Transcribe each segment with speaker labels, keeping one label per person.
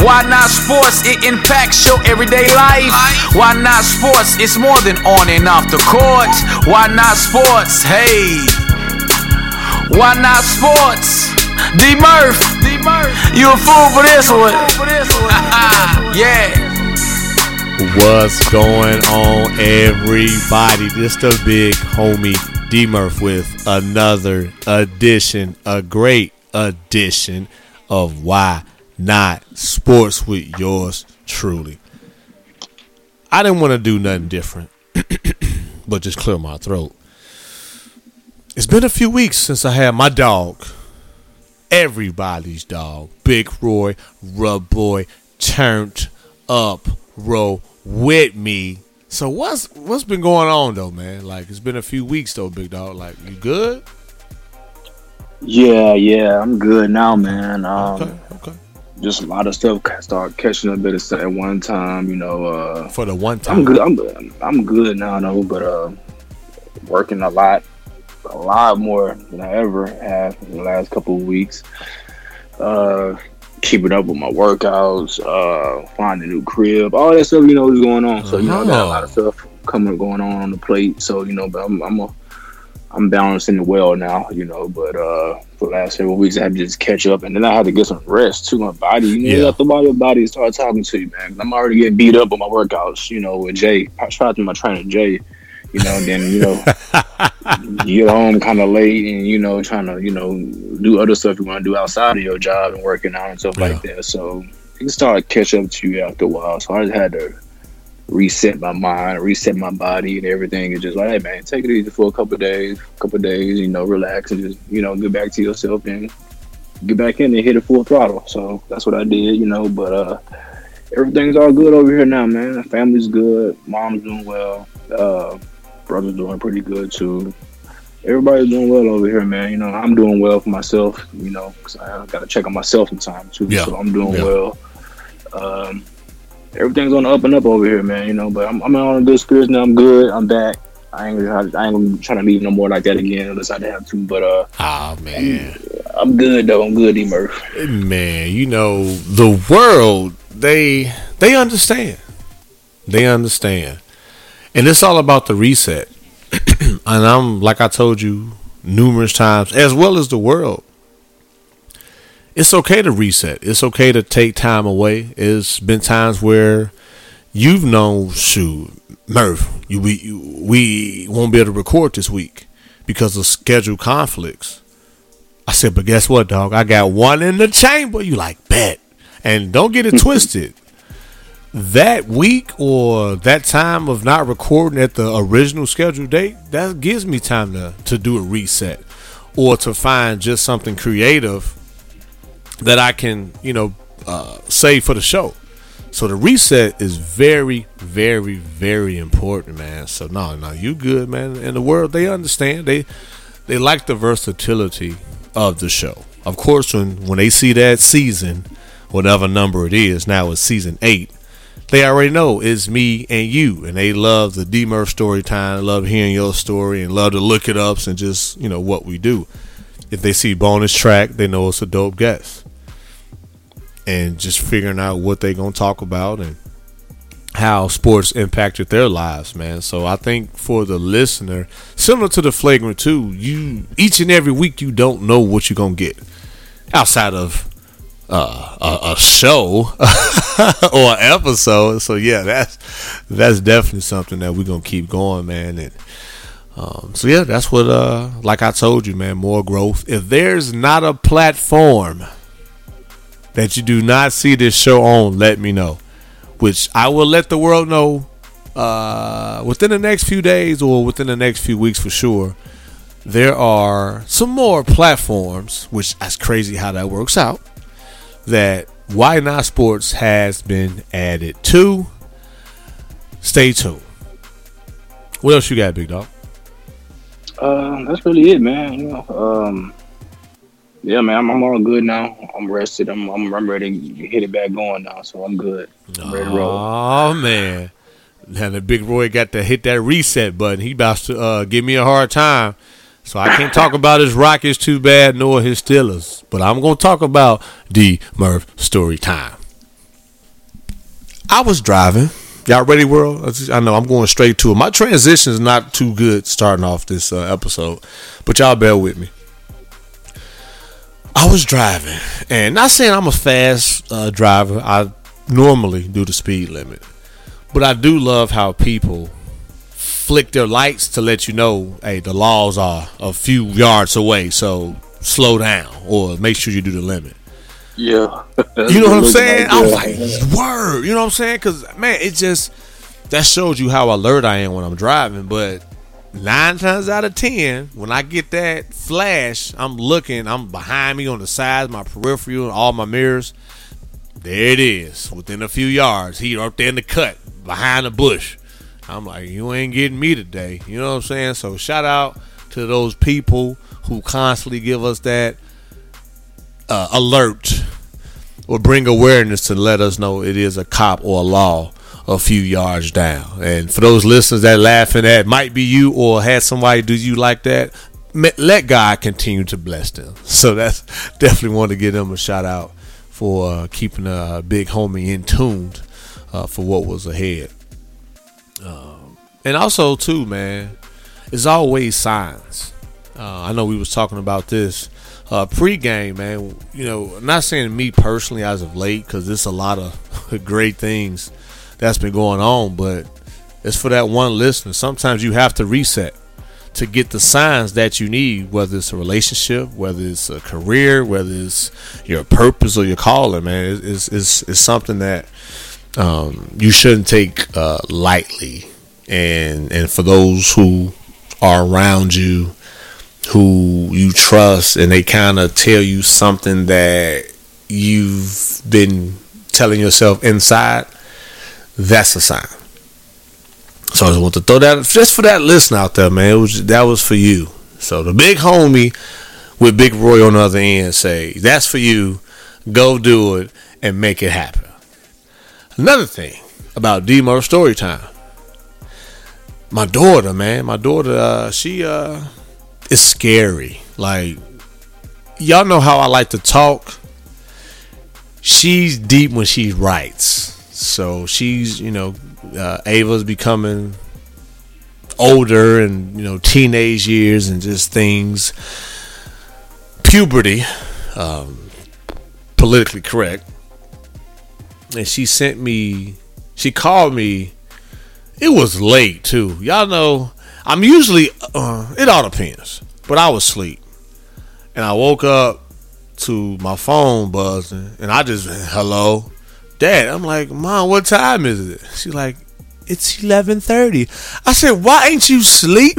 Speaker 1: Why not sports? It impacts your everyday life. Why not sports? It's more than on and off the court. Why not sports? Hey. Why not sports? D Murph. D Murph. You a fool for this one. yeah.
Speaker 2: What's going on, everybody? This the big homie D Murph with another edition, a great edition of Why Not Sports with yours truly. I didn't want to do nothing different, but just clear my throat. It's been a few weeks since I had my dog, everybody's dog, Big Roy, Rub Boy, turned up row with me. So what's what's been going on though, man? Like it's been a few weeks though, big dog. Like you good?
Speaker 3: Yeah, yeah, I'm good now, man. Um,
Speaker 2: Okay, okay.
Speaker 3: Just a lot of stuff start catching a bit of stuff at one time. You know, uh,
Speaker 2: For the one time.
Speaker 3: I'm good. I'm I'm good now, though. But uh, working a lot, a lot more than I ever have in the last couple of weeks. Uh, keeping up with my workouts, uh, finding a new crib, all that stuff. You know, is going on. So you know, I got a lot of stuff coming going on on the plate. So you know, but I'm I'm a I'm balancing it well now, you know. But uh, for the last several weeks, I had to just catch up, and then I had to get some rest to my body. You know,
Speaker 2: Yeah.
Speaker 3: you have to allow your body start talking to you, man. I'm already getting beat up on my workouts, you know, with Jay. I out to my trainer Jay. You know, and then you know, you get home kind of late, and you know, trying to you know do other stuff you want to do outside of your job and working out and stuff like that. So it can start to catch up to you after a while. So I just had to reset my mind, reset my body, and everything. It's just like, hey man, take it easy for a couple of days, couple of days, you know, relax and just you know get back to yourself and get back in and hit it full throttle. So that's what I did, you know. But uh, everything's all good over here now, man. Family's good, mom's doing well, uh, brother's doing pretty good too. Everybody's doing well over here, man. You know, I'm doing well for myself. You know, 'cause I got to check on myself in time too.
Speaker 2: Yeah.
Speaker 3: So I'm doing
Speaker 2: Yeah.
Speaker 3: well. Um, everything's on the up and up over here, man. You know, but I'm, I'm on a good spirits now. I'm good. I'm back. I ain't gonna, I ain't gonna try to leave no more like that again unless I have to. But uh,
Speaker 2: Ah man.
Speaker 3: I'm good though. I'm good, D Murph.
Speaker 2: Man, you know, the world, they they understand. They understand. And it's all about the reset. and I'm like I told you numerous times, as well as the world. It's okay to reset. It's okay to take time away. It's been times where you've known, shoot, Murph, you, we you, we won't be able to record this week because of schedule conflicts. I said, but guess what, dog? I got one in the chamber. You like bet, and don't get it twisted. That week or that time of not recording at the original scheduled date, that gives me time to to do a reset or to find just something creative that I can, you know, uh, save for the show. So the reset is very, very, very important, man. So no, no, you good, man. In the world, they understand. They they like the versatility of the show. Of course, when when they see that season, whatever number it is, now it's season eight. They already know it's me and you, and they love the D Murph story time. Love hearing your story and love to look it ups and just you know what we do. If they see bonus track, they know it's a dope guest, and just figuring out what they're gonna talk about and how sports impacted their lives, man. So I think for the listener, similar to the flagrant too, you each and every week you don't know what you're gonna get outside of uh, a, a show or an episode. So yeah, that's that's definitely something that we're gonna keep going, man. And um, so yeah, that's what uh, like I told you, man. More growth. If there's not a platform that you do not see this show on, let me know which I will let the world know uh, within the next few days or within the next few weeks for sure. There are some more platforms, which that's crazy how that works out. That Why Not Sports has been added to. Stay tuned. What else you got, big dog?
Speaker 3: Uh, that's really it, man. You know, um, yeah, man, I'm, I'm all good now. I'm rested. I'm, I'm I'm ready to hit it back going now, so I'm good. I'm ready to roll.
Speaker 2: Oh man. Now the big Roy got to hit that reset button. He about to uh, give me a hard time. So I can't talk about his Rockets too bad nor his Steelers. But I'm gonna talk about D Murph story time. I was driving. Y'all ready, world? I I know I'm going straight to it. My transition is not too good starting off this uh, episode, but y'all bear with me. I was driving, and not saying I'm a fast uh, driver. I normally do the speed limit, but I do love how people flick their lights to let you know, hey, the laws are a few yards away, so slow down or make sure you do the limit.
Speaker 3: Yeah,
Speaker 2: You know what I'm saying? I was like, word. You know what I'm saying? Because man, it just that shows you how alert I am when I'm driving. But nine times out of ten, when I get that flash, I'm looking. I'm behind me on the sides, my peripheral, and all my mirrors. There it is, within a few yards. He up there in the cut, behind the bush. I'm like, you ain't getting me today. You know what I'm saying? So shout out to those people who constantly give us that uh, alert or bring awareness to let us know it is a cop or a law a few yards down. And for those listeners that laughing at might be you or had somebody do you like that, let God continue to bless them. So that's definitely want to give them a shout out for uh, keeping a big homie in tuned uh, for what was ahead. Um, and also too, man, it's always signs. Uh, I know we was talking about this uh, pre-game, man. You know, not saying me personally as of late because there's a lot of great things that's been going on, but it's for that one listener. Sometimes you have to reset to get the signs that you need, whether it's a relationship, whether it's a career, whether it's your purpose or your calling. Man, it's it's, it's something that um, you shouldn't take uh, lightly. And and for those who are around you who you trust and they kind of tell you something that you've been telling yourself inside, that's a sign. So I just want to throw that just for that listener out there, man. It was that was for you. So the big homie with Big Roy on the other end say, That's for you. Go do it and make it happen. Another thing about D Murph story time. My daughter, man, my daughter, uh, she uh is scary. Like y'all know how I like to talk. She's deep when she writes. So she's, you know, uh, Ava's becoming older and, you know, teenage years and just things. Puberty, um, politically correct. And she sent me, she called me. It was late too. Y'all know, I'm usually, uh, it all depends. But I was asleep. And I woke up to my phone buzzing and I just, hello dad. I'm like, mom, what time is it? She's like, it's eleven thirty. I said, why ain't you sleep?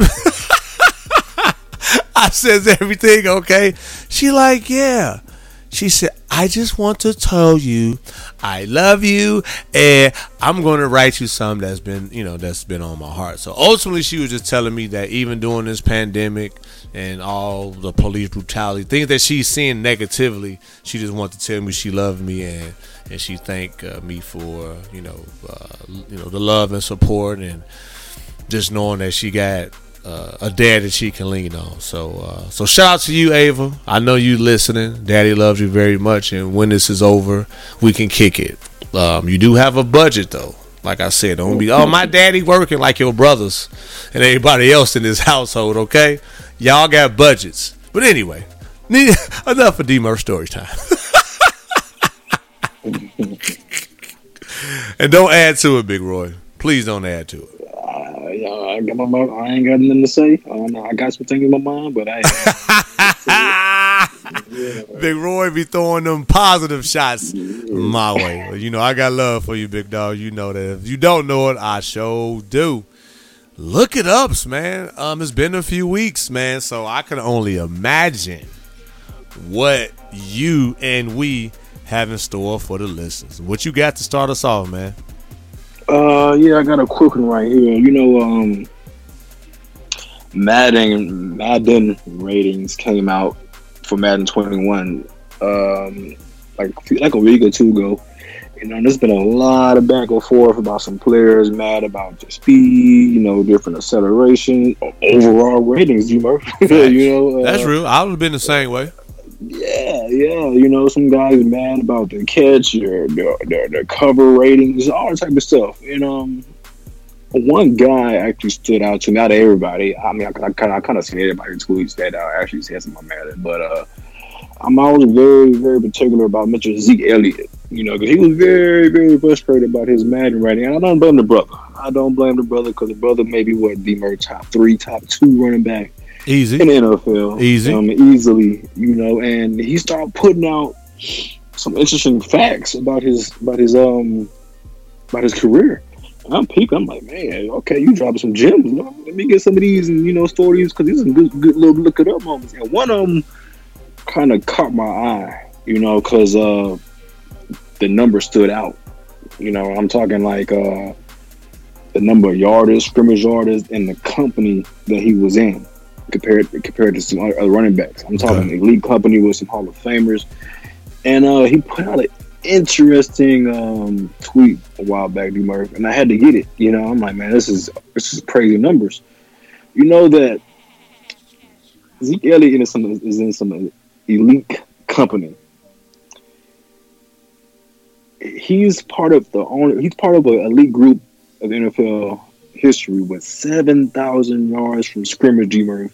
Speaker 2: I says everything okay. She like, yeah. She said, I just want to tell you I love you and I'm going to write you something that's been, you know, that's been on my heart. So ultimately she was just telling me that even during this pandemic and all the police brutality, things that she's seeing negatively, she just wanted to tell me she loved me and and she thanked uh, me for, you know, uh, you know, the love and support and just knowing that she got uh, a dad that she can lean on. So, uh, so shout out to you, Ava. I know you listening. Daddy loves you very much, and when this is over, we can kick it. Um, you do have a budget though. Like I said, don't be oh my daddy working like your brothers and everybody else in this household. Okay, y'all got budgets. But anyway, enough of D Murph story time. and don't add to it, Big Roy. Please don't add to it.
Speaker 3: Uh, yeah, I, got my, mouth- I ain't got nothing to say. I, don't know, I got some things in my mind, but I
Speaker 2: Big Roy be throwing them positive shots my way. You know, I got love for you, big dog. You know that. If you don't know it, I sure do. Look it up, man. Um, it's been a few weeks, man, so I can only imagine what you and we have in store for the listeners. What you got to start us off, man?
Speaker 3: Uh, yeah, I got a quick one right here. You know, um, Madden Madden ratings came out for Madden 21 um, like like a week or two ago. You know, there's been a lot of back and forth about some players mad about the speed, you know, different acceleration, overall ratings. You know, you know, uh,
Speaker 2: That's real. I would have been the same way.
Speaker 3: Yeah, yeah. You know, some guys mad about the catch, their their, their, their cover ratings, all that type of stuff. You know, um, one guy actually stood out to me of everybody. I mean, I kind of I kind of seen everybody tweets that uh, actually says my Madden, but uh, I'm always very very particular about Mr. Zeke Elliott. You know, because he was very very frustrated about his Madden rating, and I don't blame the brother. I don't blame the brother because the brother maybe what the top three, top two running back
Speaker 2: Easy.
Speaker 3: in the NFL.
Speaker 2: Easy.
Speaker 3: Um, easily, you know, and he started putting out some interesting facts about his about his um about his career. And I'm peeping. I'm like, man, okay, you dropping some gems. Let me get some of these and you know stories because these are good, good little look it up moments. And one of them kind of caught my eye, you know, because uh the number stood out. You know, I'm talking like uh the number of yarders, scrimmage yarders, and the company that he was in compared compared to some other running backs. I'm talking elite company with some Hall of Famers, and uh, he put out an interesting um, tweet a while back, D. Murph, and I had to get it. You know, I'm like, man, this is this is crazy numbers. You know that Zeke Elliott is, some, is in some elite company. He's part of the owner. He's part of an elite group of NFL history with 7,000 yards from scrimmage, D Murph,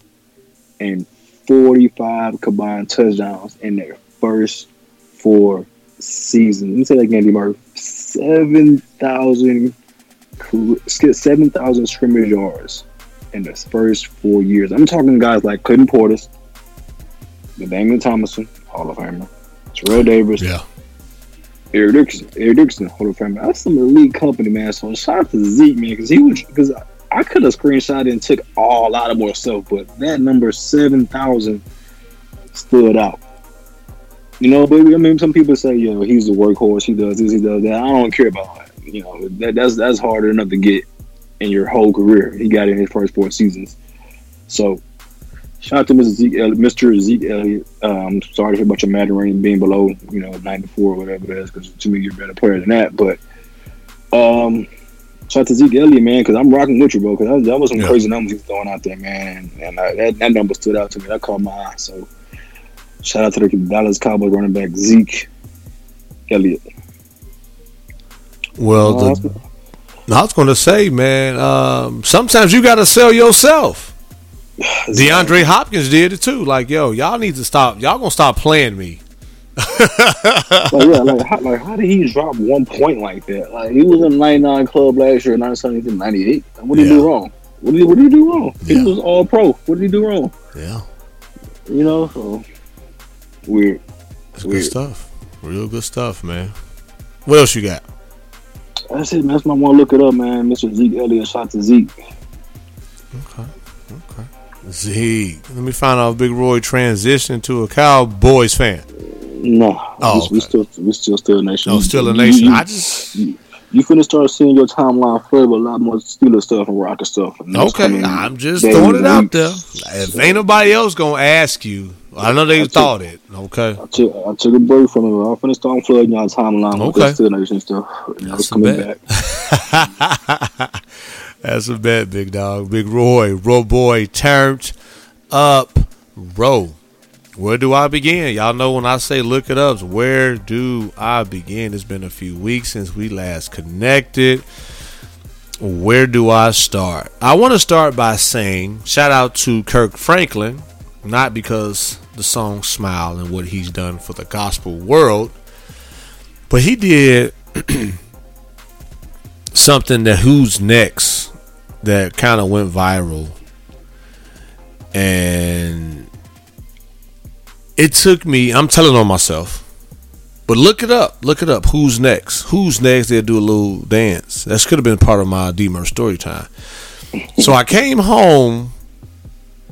Speaker 3: and 45 combined touchdowns in their first four seasons. Let me say that again, D Murph. 7,000 cr- 7,000 scrimmage yards in the first four years. I'm talking guys like Clinton Portis, LaDainian Tomlinson, Hall of Famer, Terrell Davis,
Speaker 2: Yeah.
Speaker 3: Eric Dickerson, Eric Dickerson, Hall of Famer. That's some elite company, man. So shout out to Zeke, man, because he was because I could have screenshot and took all a lot of more stuff, but that number seven thousand stood out. You know, but I mean, some people say, you know, he's the workhorse. He does this, he does that. I don't care about that. You know, that, that's that's hard enough to get in your whole career. He got in his first four seasons. So, shout out to Mr. Zeke, Mr. Zeke Elliott. Um, I'm sorry to hear about your Madden being below, you know, 94 or whatever it is, because to me, you're a better player than that. But, um, shout out to Zeke Elliott, man, because I'm rocking with you, bro, because that, that was some
Speaker 2: Yeah.
Speaker 3: crazy numbers he's throwing out there, man. And uh, that, that number stood out to me. That caught my eye. So, shout out to the Dallas Cowboys running back, Zeke Elliott.
Speaker 2: Well,
Speaker 3: Uh,
Speaker 2: the, I was going to say, man, um, sometimes you got to sell yourself. DeAndre Hopkins did it too. Like, yo, y'all need to stop. Y'all gonna stop playing me.
Speaker 3: like, yeah, like how, like how did he drop one point like that? Like he was in '99 club last year, 97, 98. What did he do wrong? What did he, what did he do wrong?
Speaker 2: Yeah.
Speaker 3: He was all pro. What did he do wrong?
Speaker 2: Yeah,
Speaker 3: You know, so weird.
Speaker 2: that's
Speaker 3: Weird.
Speaker 2: good stuff. Real good stuff, man. What else you got?
Speaker 3: That's it, man. That's my one. Look it up, man. Mr. Zeke Elliott. Shout to Zeke.
Speaker 2: Okay, okay. Zeke. Let me find out. if Big Roy transitioned to a Cowboys fan.
Speaker 3: No,
Speaker 2: Oh,
Speaker 3: we,
Speaker 2: okay.
Speaker 3: still we still still a nation.
Speaker 2: Oh, no, still a nation.
Speaker 3: You,
Speaker 2: I just
Speaker 3: you, finna start seeing your timeline filled with a lot more Steelers stuff and Rocker stuff. And
Speaker 2: okay. I'm just throwing it out there. If ain't nobody else gonna ask you, I know they
Speaker 3: it.
Speaker 2: thought it. Okay.
Speaker 3: I took, I took a break from it. I'm finna start flooding y'all timeline with
Speaker 2: Okay.
Speaker 3: that Steel Nation stuff.
Speaker 2: That's a
Speaker 3: back.
Speaker 2: bet. That's a bet, big dog. Big Roy, Ro boy, turned up, Ro. Where do I begin? Y'all know when I say look it up, where do I begin? It's been a few weeks since we last connected. Where do I start? I want to start by saying shout out to Kirk Franklin, not because the song Smile and what he's done for the gospel world, but he did something that Who's Next that kind of went viral. And it took me, I'm telling on myself, but look it up. Look it up. Who's next? Who's next? They'll do a little dance. That could have been part of my D Murph story time. So I came home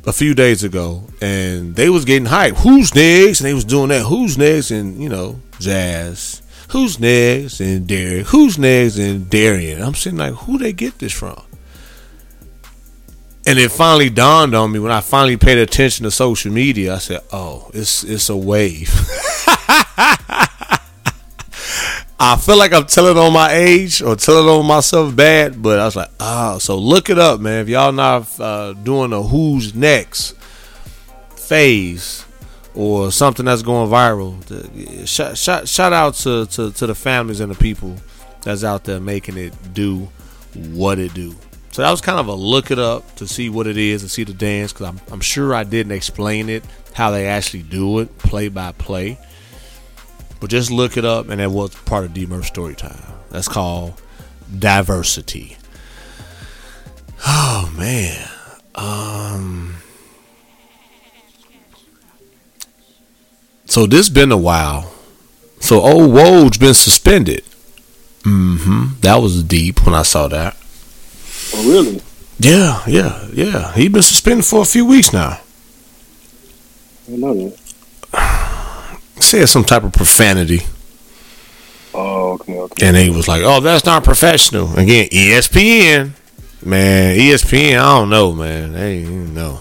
Speaker 2: a few days ago and they was getting hype. Who's next? And they was doing that. Who's next? And you know, jazz. Who's next? And Derek. Who's next? And Darian. I'm sitting like, who they get this from? And it finally dawned on me when I finally paid attention to social media. I said, "Oh, it's it's a wave." I feel like I'm telling on my age or telling on myself bad, but I was like, oh, so look it up, man. If y'all not uh, doing a who's next phase or something that's going viral, shout, shout, shout out to, to, to the families and the people that's out there making it do what it do. So that was kind of a look it up to see what it is and see the dance because I'm, I'm sure I didn't explain it how they actually do it play by play. But just look it up, and that was part of D Murph story time. That's called diversity. Oh man, um, so this been a while. So old Woj been suspended. Mm-hmm. That was deep when I saw that.
Speaker 3: Oh, really?
Speaker 2: Yeah, yeah, yeah. He's been suspended for a few weeks now.
Speaker 3: I know that.
Speaker 2: Said some type of profanity.
Speaker 3: Oh, okay, okay.
Speaker 2: And he was like, "Oh, that's not professional." Again, ESPN, man, ESPN. I don't know, man. They you know.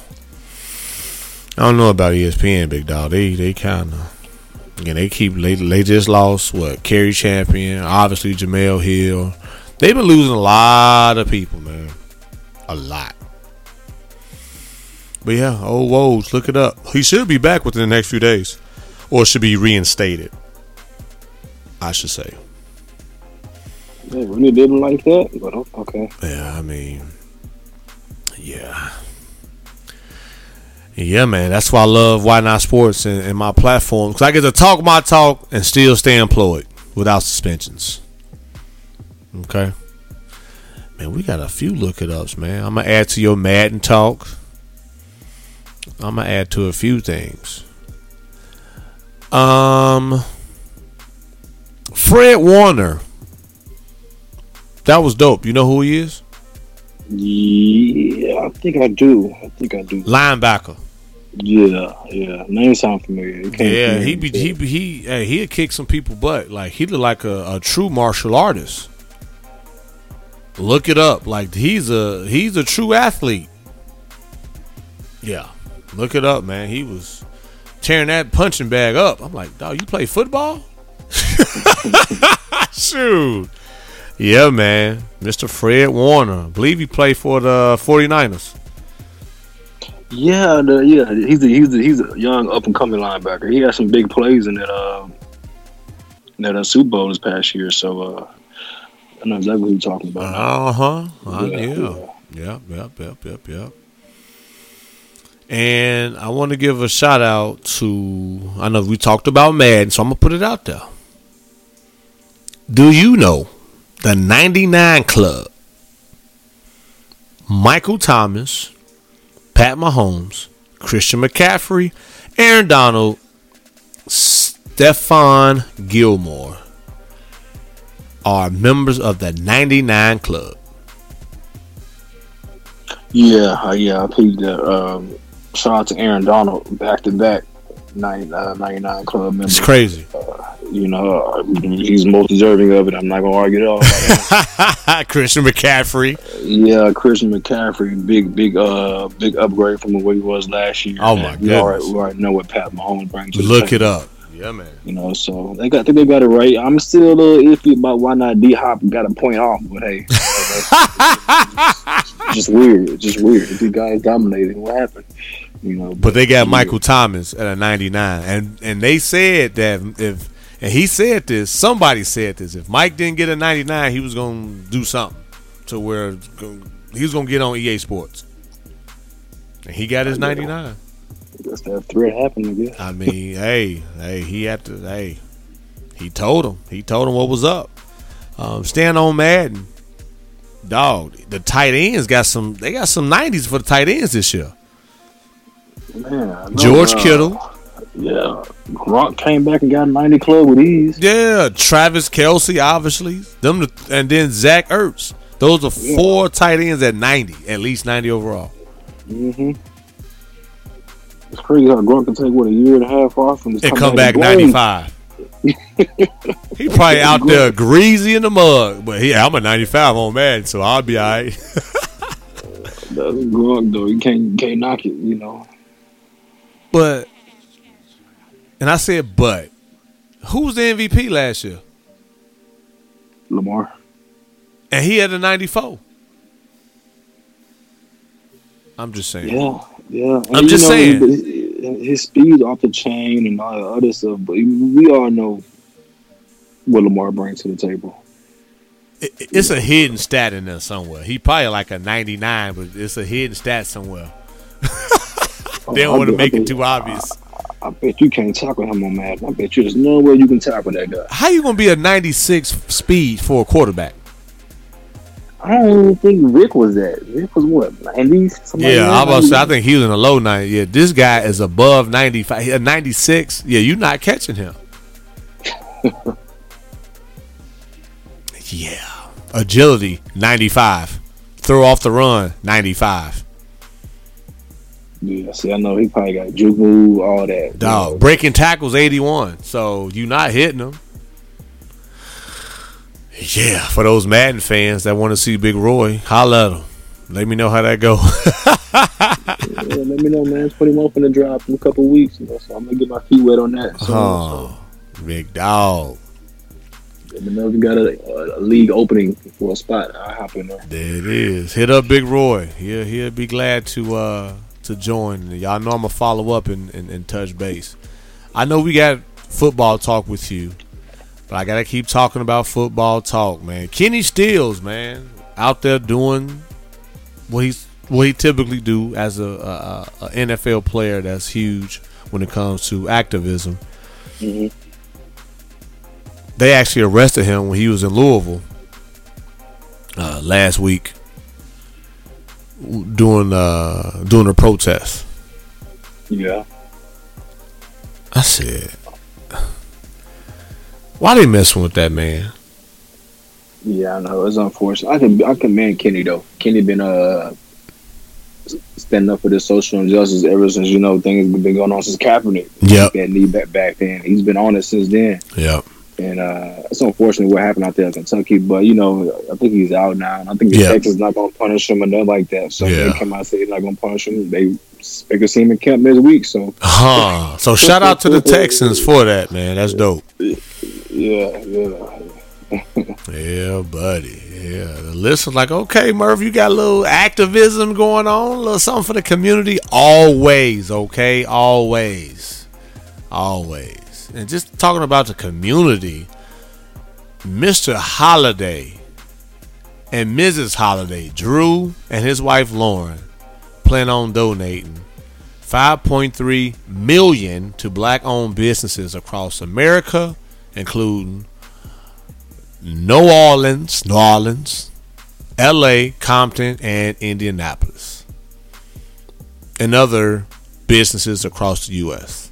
Speaker 2: I don't know about ESPN, big dog. They they kind of again they keep they, they just lost what Cari Champion, obviously Jemele Hill. They've been losing a lot of people, man, a lot. But yeah, old Woj, look it up. He should be back within the next few days, or should be reinstated. I should say.
Speaker 3: They really didn't like that, but okay.
Speaker 2: Yeah, I mean, yeah. Yeah, man. That's why I love Why Not Sports and, and my platform. Because I get to talk my talk and still stay employed without suspensions. Okay? Man, we got a few look it ups, man. I'm going to add to your Madden talk. I'm going to add to a few things. Um, Fred Warner. That was dope. You know who he is?
Speaker 3: Yeah, I think I do. I think I do.
Speaker 2: Linebacker.
Speaker 3: Yeah, yeah. Name sound familiar.
Speaker 2: Yeah, he be he be, he hey, he'd kick some people butt. Like he look like a, a true martial artist. Look it up. Like he's a he's a true athlete. Yeah. Look it up, man. He was tearing that punching bag up. I'm like, dog, you play football? Shoot. Yeah, man. Mr. Fred Warner. I believe he played for the 49ers.
Speaker 3: Yeah, the, yeah. He's a, he's a, he's a young up and coming linebacker. He had some big plays in that uh that uh, Super Bowl this past year. So uh, know exactly who you're talking about.
Speaker 2: Uh huh. Uh,
Speaker 3: Yeah,
Speaker 2: yeah. Yep, yep, yep, yep, yep. And I want to give a shout out to I know we talked about Madden, so I'm gonna put it out there. Do you know the 99 Club? Michael Thomas, Pat Mahomes, Christian McCaffrey, Aaron Donald, Stephon Gilmore are members of the 99 Club.
Speaker 3: Yeah, uh, yeah. I peeped that. Um, shout out to Aaron Donald, back to back, 90, uh, 99 club member.
Speaker 2: It's crazy.
Speaker 3: You know, uh, he's most deserving of it. I'm not gonna argue at all.
Speaker 2: Christian McCaffrey.
Speaker 3: yeah, Christian McCaffrey, big, big, uh, big upgrade from what he was last year.
Speaker 2: Oh, my
Speaker 3: God. we already know what Pat Mahomes brings.
Speaker 2: Look it up. Yeah, man.
Speaker 3: You know, so they got. I think they got it right. I'm still a little iffy about why not D Hop got a point off, but hey, that's just weird. It's just weird. The guys dominating. What happened? You know,
Speaker 2: But they got. Michael Thomas at a 99. And and they said that if and he said this, somebody said this, if Mike didn't get a 99, he was going to do something to where he was going to get on EA Sports. And he got his 99.
Speaker 3: Guess that threat happened. I guess.
Speaker 2: I mean, hey, hey, he had to, hey, he told him, he told him what was up. Um, stand on Madden, dog. The tight ends got some. They got some nineties for the tight ends this year.
Speaker 3: Man,
Speaker 2: George
Speaker 3: uh,
Speaker 2: Kittle,
Speaker 3: Yeah, Gronk came back and got 90 club with ease.
Speaker 2: yeah, Travis Kelce, obviously, them, the, and then Zach Ertz. Those are four tight ends at ninety, at least ninety overall.
Speaker 3: hmm It's crazy how Gronk can take what a year and a half off and,
Speaker 2: And come back
Speaker 3: boom.
Speaker 2: ninety five. he probably out there greasy in the mug, but yeah, I'm a ninety five on Madden, so I'll be all right.
Speaker 3: That's good though. You can't can't knock it. You know.
Speaker 2: But and I said, but who was the MVP last year?
Speaker 3: Lamar.
Speaker 2: And he had a 94. I'm just saying.
Speaker 3: Yeah, yeah. And,
Speaker 2: I'm
Speaker 3: you
Speaker 2: just
Speaker 3: know,
Speaker 2: saying.
Speaker 3: His, his speed off the chain and all the other stuff, but we all know what Lamar brings to the table.
Speaker 2: It- it's a hidden stat in there somewhere. He probably like a 99, but it's a hidden stat somewhere. they don't oh,
Speaker 3: I
Speaker 2: want to
Speaker 3: bet- I
Speaker 2: make it
Speaker 3: bet-
Speaker 2: too obvious.
Speaker 3: I bet you can't tackle him on Madden. I bet you there's no way you can tackle that guy.
Speaker 2: How you gonna be a 96 speed for a quarterback?
Speaker 3: I don't even think Vick was that. Vick was what, 90s?
Speaker 2: Yeah, I was about to say, I think he was in the low 90. Yeah, this guy is above 95. Uh, 96. Yeah, you're not catching him. yeah. Agility 95. Throw off the run 95.
Speaker 3: Yeah, see, I know he probably got juke move, all that. you
Speaker 2: Dog,
Speaker 3: know.
Speaker 2: breaking tackles 81. So you're not hitting them. Yeah, for those Madden fans that want to see Big Roy, holla at him. Let me know how that go.
Speaker 3: Yeah, let me know, man. Him up in the drop in a couple weeks. You know, so I'm gonna get my feet wet on that. So,
Speaker 2: oh, big dog.
Speaker 3: so let me know if you got a, a league opening for a spot. I'll hop in there.
Speaker 2: There it is. Hit up Big Roy. He'll he'll be glad to uh to join. Y'all know I'm gonna follow up and, and, and touch base. I know we got football talk with you, but I gotta keep talking about football talk, man. Kenny Stills, man, out there doing what he's what he typically do as a, a, a NFL player that's huge when it comes to activism.
Speaker 3: Mhm.
Speaker 2: They actually arrested him when he was in Louisville uh, last week doing uh, doing a protest.
Speaker 3: Yeah.
Speaker 2: I said, why they messing with that man?
Speaker 3: Yeah, I know it's unfortunate. I can I commend Kenny though. Kenny been uh standing up for this social injustice ever since you know things have been going on since Kaepernick.
Speaker 2: Yep.
Speaker 3: That knee back back then. He's been on it since then.
Speaker 2: Yeah.
Speaker 3: And uh it's unfortunate what happened out there in Kentucky, but you know, I think he's out now and I think the
Speaker 2: Yeah.
Speaker 3: Texas not gonna punish him or nothing like that. So
Speaker 2: Yeah.
Speaker 3: they come out and say they're not gonna punish him. They they could see him in camp this week, so
Speaker 2: Huh. So shout out to the Texans for that, man. That's dope.
Speaker 3: yeah, yeah.
Speaker 2: Yeah, buddy. Yeah. The list was like, okay, Murph, you got a little activism going on, a little something for the community. Always, okay? Always. Always. And just talking about the community, Mr. Holiday and Mrs. Holiday, Jrue and his wife Lauren, plan on donating 5.3 million to black owned businesses across America, including New Orleans, New Orleans, LA, Compton, and Indianapolis, and other businesses across the U.S.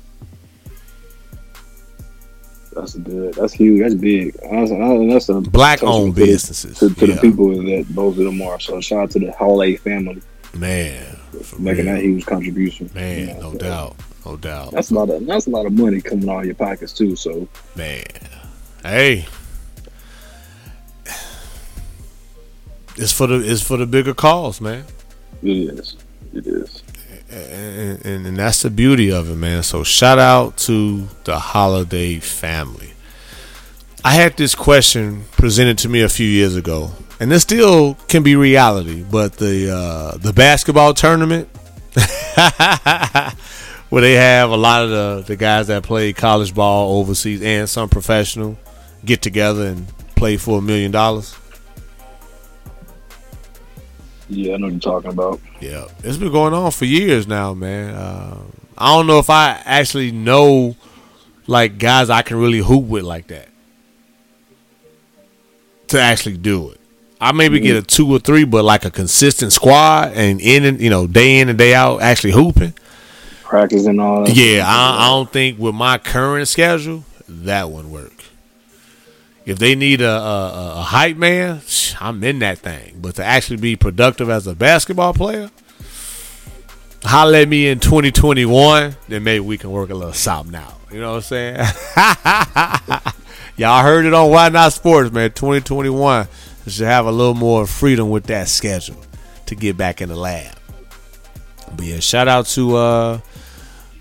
Speaker 3: That's good. That's huge. That's big. That's, that's a
Speaker 2: black owned
Speaker 3: to the-
Speaker 2: businesses.
Speaker 3: to, to
Speaker 2: yeah.
Speaker 3: the people that both of them are. So shout out to the Holiday family
Speaker 2: Man, for
Speaker 3: making
Speaker 2: real.
Speaker 3: that huge contribution.
Speaker 2: Man,
Speaker 3: You know,
Speaker 2: no
Speaker 3: so
Speaker 2: doubt. No doubt.
Speaker 3: That's a lot of that's a lot of money coming out of your pockets too. So
Speaker 2: Man. Hey. It's for the it's for the bigger cause, man.
Speaker 3: it is. It is.
Speaker 2: and, and, and that's the beauty of it, man. So shout out to the holiday family. I had this question presented to me a few years ago, and this still can be reality. But the uh, the basketball tournament, where they have a lot of the, the guys that play college ball overseas and some professional get together and play for a million dollars.
Speaker 3: Yeah, I know what you're talking about.
Speaker 2: Yeah, it's been going on for years now, man. Uh, I don't know if I actually know like guys I can really hoop with like that to actually do it. I maybe get a two or three, but like a consistent squad and in and you know day in and day out actually hooping.
Speaker 3: Practice and all. that.
Speaker 2: Yeah, I, I don't think with my current schedule that wouldn't work. If they need a, a, a hype man, I'm in that thing. But to actually be productive as a basketball player, holla at me in 2021, then maybe we can work a little something out. You know what I'm saying? Y'all heard it on Why Not Sports, man. 2021 should have a little more freedom with that schedule. to get back in the lab. But yeah, shout out to uh,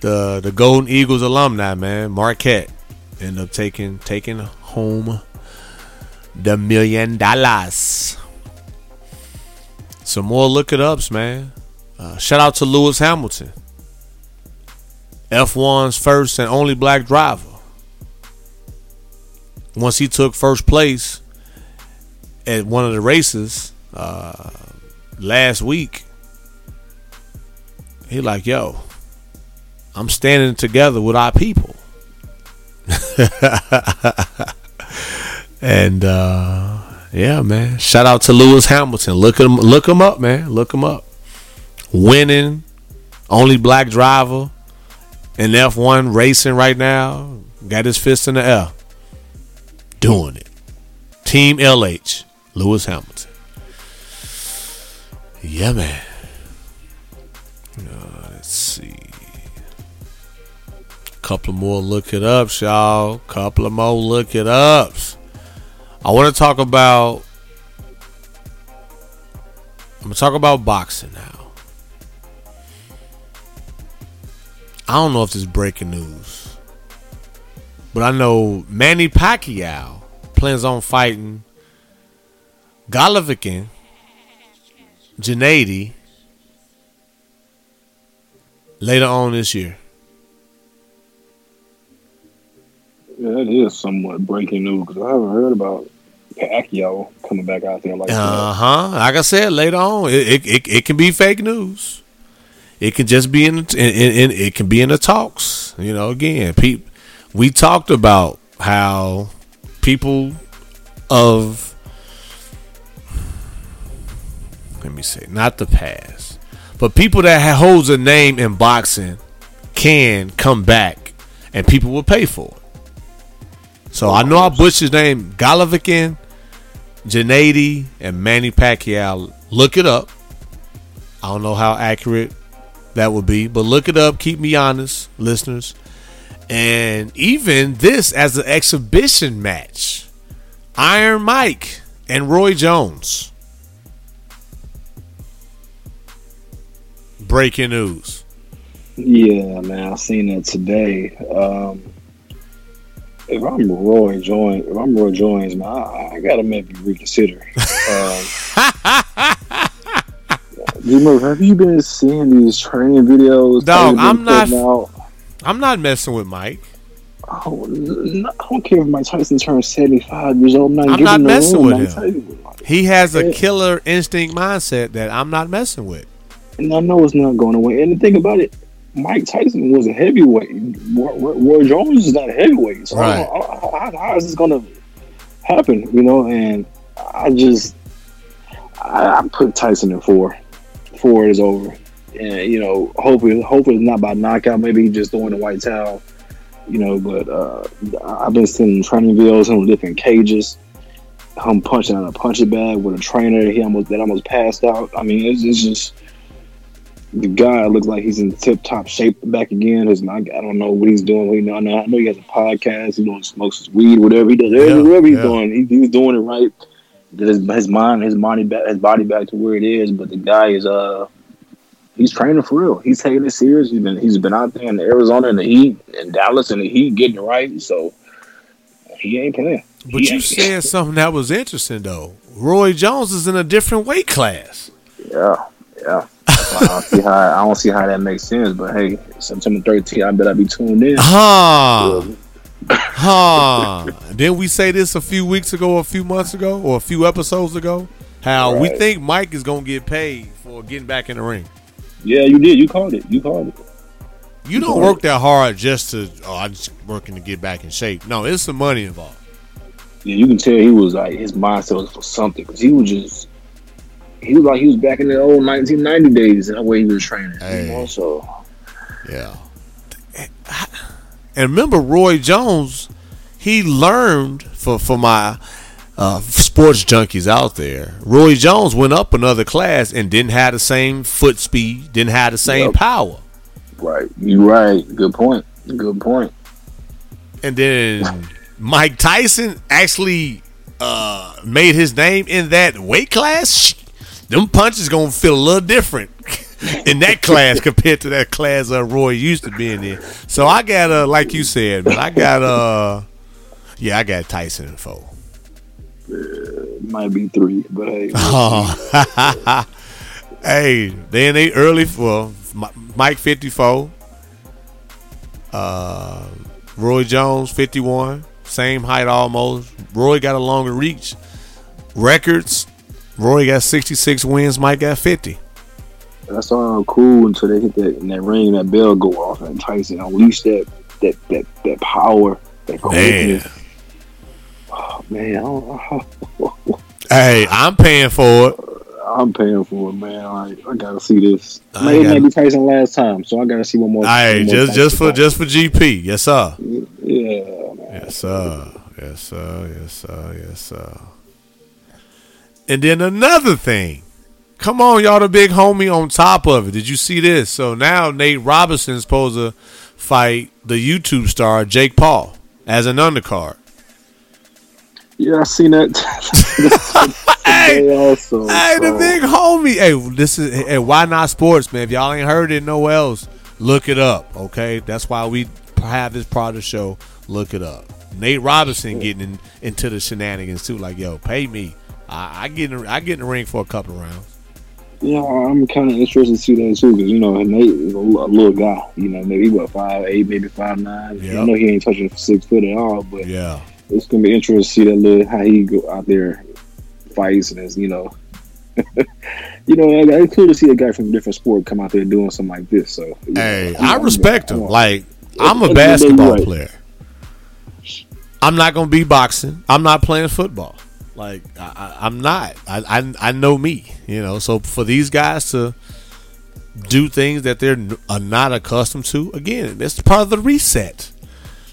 Speaker 2: the the Golden Eagles alumni, man. Marquette end up taking taking home the million dollars. Some more look it ups, man. Uh, shout out to Lewis Hamilton, F1's first and only black driver. Once he took first place at one of the races uh, last week, he like, yo, I'm standing together with our people. and uh, yeah, man. Shout out to Lewis Hamilton. Look him look him up, man. Look him up. Winning, only black driver in F1 racing right now. Got his fist in the air. Doing it. Team LH, Lewis Hamilton. Yeah, man. Uh, let's see. Couple more look it ups, y'all. Couple more look it ups. I want to talk about. I'm gonna talk about boxing now. I don't know if this is breaking news, but I know Manny Pacquiao plans on fighting Golovkin, Gennady later on this year.
Speaker 3: Yeah, that is somewhat breaking news because I haven't heard about Pacquiao coming back out there like
Speaker 2: Uh huh. Like I said, later on, it, it it can be fake news. It can just be in, in, in, in it can be in the talks. You know, again, peop, we talked about how people of let me say not the past, but people that holds a name in boxing can come back, and people will pay for it. So I know I butchered his name, Golovkin, Gennady, and Manny Pacquiao. Look it up. I don't know how accurate that would be, but look it up. Keep me honest, listeners. And even this as an exhibition match Iron Mike and Roy Jones. Breaking news.
Speaker 3: Yeah, man, I seen that today. Um, if I'm Roy Jones, if I'm Roy Jones, man, I, I gotta maybe reconsider. um, you know, have you been seeing these training videos?
Speaker 2: Dog, I'm not-
Speaker 3: Out?
Speaker 2: I'm not messing with Mike.
Speaker 3: Oh, n- I don't care if Mike Tyson turns 75 years old. I'm not,
Speaker 2: I'm not messing with
Speaker 3: Mike
Speaker 2: him.
Speaker 3: Tyson-
Speaker 2: He has a killer instinct mindset that I'm not messing with.
Speaker 3: And I know it's not going away. And the thing about it, Mike Tyson was a heavyweight. Roy, Jones is not a heavyweight. So I don't know, how, is this going to happen? You know, and I just I, I put Tyson in four. Four is over, and you know, hopefully, hopefully it's not by knockout. Maybe just throwing the white towel. You know, but uh, I've been seeing training videos, him different cages, him punching out a punching bag with a trainer. He almost that almost passed out. I mean, it's, it's just the guy looks like he's in tip top shape back again. His, I, I don't know what he's doing. We know, I know, I know he has a podcast. He knows smokes his weed, whatever he does.
Speaker 2: Yeah,
Speaker 3: whatever he's
Speaker 2: yeah.
Speaker 3: doing, he, he's doing it right. His, his mind, his body back, his body back to where it is. But the guy is uh, he's training for real. He's taking it serious. He's been he's been out there in Arizona in the heat, in Dallas in the heat, getting it right. So he ain't playing.
Speaker 2: But
Speaker 3: He
Speaker 2: you said something that was interesting though. Roy Jones is in a different weight class.
Speaker 3: Yeah, yeah. I don't see how I don't see how that makes sense. But hey, September 13th, I bet I'll be tuned in.
Speaker 2: Huh. Huh. Didn't we say this a few weeks ago, a few months ago, or a few episodes ago? How we think Mike is gonna get paid for getting back in the ring.
Speaker 3: Yeah, you did. You called it. You called it.
Speaker 2: You don't
Speaker 3: Right.
Speaker 2: work that hard just to oh I'm just working to get back in shape. No, it's some money involved.
Speaker 3: Yeah, you can tell he was like his mindset was for something because he was just he was like he was back in the old 1990 days and the way he was training.
Speaker 2: Hey.
Speaker 3: You know, so
Speaker 2: Yeah. And remember Roy Jones, he learned for for my uh, sports junkies out there. Roy Jones went up another class and didn't have the same foot speed, didn't have the same
Speaker 3: Yep.
Speaker 2: power.
Speaker 3: right, you right. Good point. Good point.
Speaker 2: And then Mike Tyson actually uh, made his name in that weight class. Them punches gonna feel a little different in that class compared to that class uh, Roy used to be in there. So I got uh like you said, but I got uh yeah, I got Tyson and four.
Speaker 3: Might be three, but hey,
Speaker 2: Oh. hey, then they early well Mike fifty four. Uh Roy Jones fifty one. Same height almost. Roy got a longer reach. Records. Roy got sixty six wins, Mike got fifty.
Speaker 3: that's all cool until they hit that and that ring, that bell go off, and Tyson unleash that that that that power, that
Speaker 2: Man.
Speaker 3: Oh, man,
Speaker 2: Hey, I'm paying for it.
Speaker 3: I'm paying for it, man. Like, I gotta see this.
Speaker 2: I
Speaker 3: Man, it
Speaker 2: gotta-
Speaker 3: be Tyson last time, so I gotta see one more.
Speaker 2: Hey,
Speaker 3: more
Speaker 2: just just for
Speaker 3: Tyson
Speaker 2: just for GP. Yes, sir.
Speaker 3: yeah, man.
Speaker 2: Yes, sir. Yes, sir. Yes, sir. Yes, sir. And then another thing. Come on, y'all, the big homie on top of it. Did you see this? So now Nate Robinson's supposed to fight the YouTube star Jake Paul as an undercard.
Speaker 3: Yeah, I seen that.
Speaker 2: Hey,
Speaker 3: also.
Speaker 2: Hey, the big homie. Hey, this is hey, why not sports, man. If y'all ain't heard it nowhere else, look it up. Okay, that's why we have this part of the show. Look it up. Nate Robinson getting in, into the shenanigans too. Like, yo, pay me. I, I get in, I get in the ring for a couple of rounds.
Speaker 3: Yeah, I'm kind of interested to see that too, because you know Nate is a, l- a little guy. You know, maybe what five eight, maybe five nine.
Speaker 2: Yeah.
Speaker 3: I know he ain't touching six foot at all, but
Speaker 2: Yeah,
Speaker 3: it's gonna be interesting to see that little how he go out there fights and is you know. You know, it's cool to see a guy from a different sport come out there doing something like this. So, know,
Speaker 2: hey,
Speaker 3: I'm-
Speaker 2: I respect him.
Speaker 3: I'm-
Speaker 2: Like, I'm a
Speaker 3: At the end of the day,
Speaker 2: basketball player. I'm not gonna be boxing. I'm not playing football. Like I, I'm not. I, I I know me. You know. So for these guys to do things that they're are not accustomed to, again, that's part of the reset.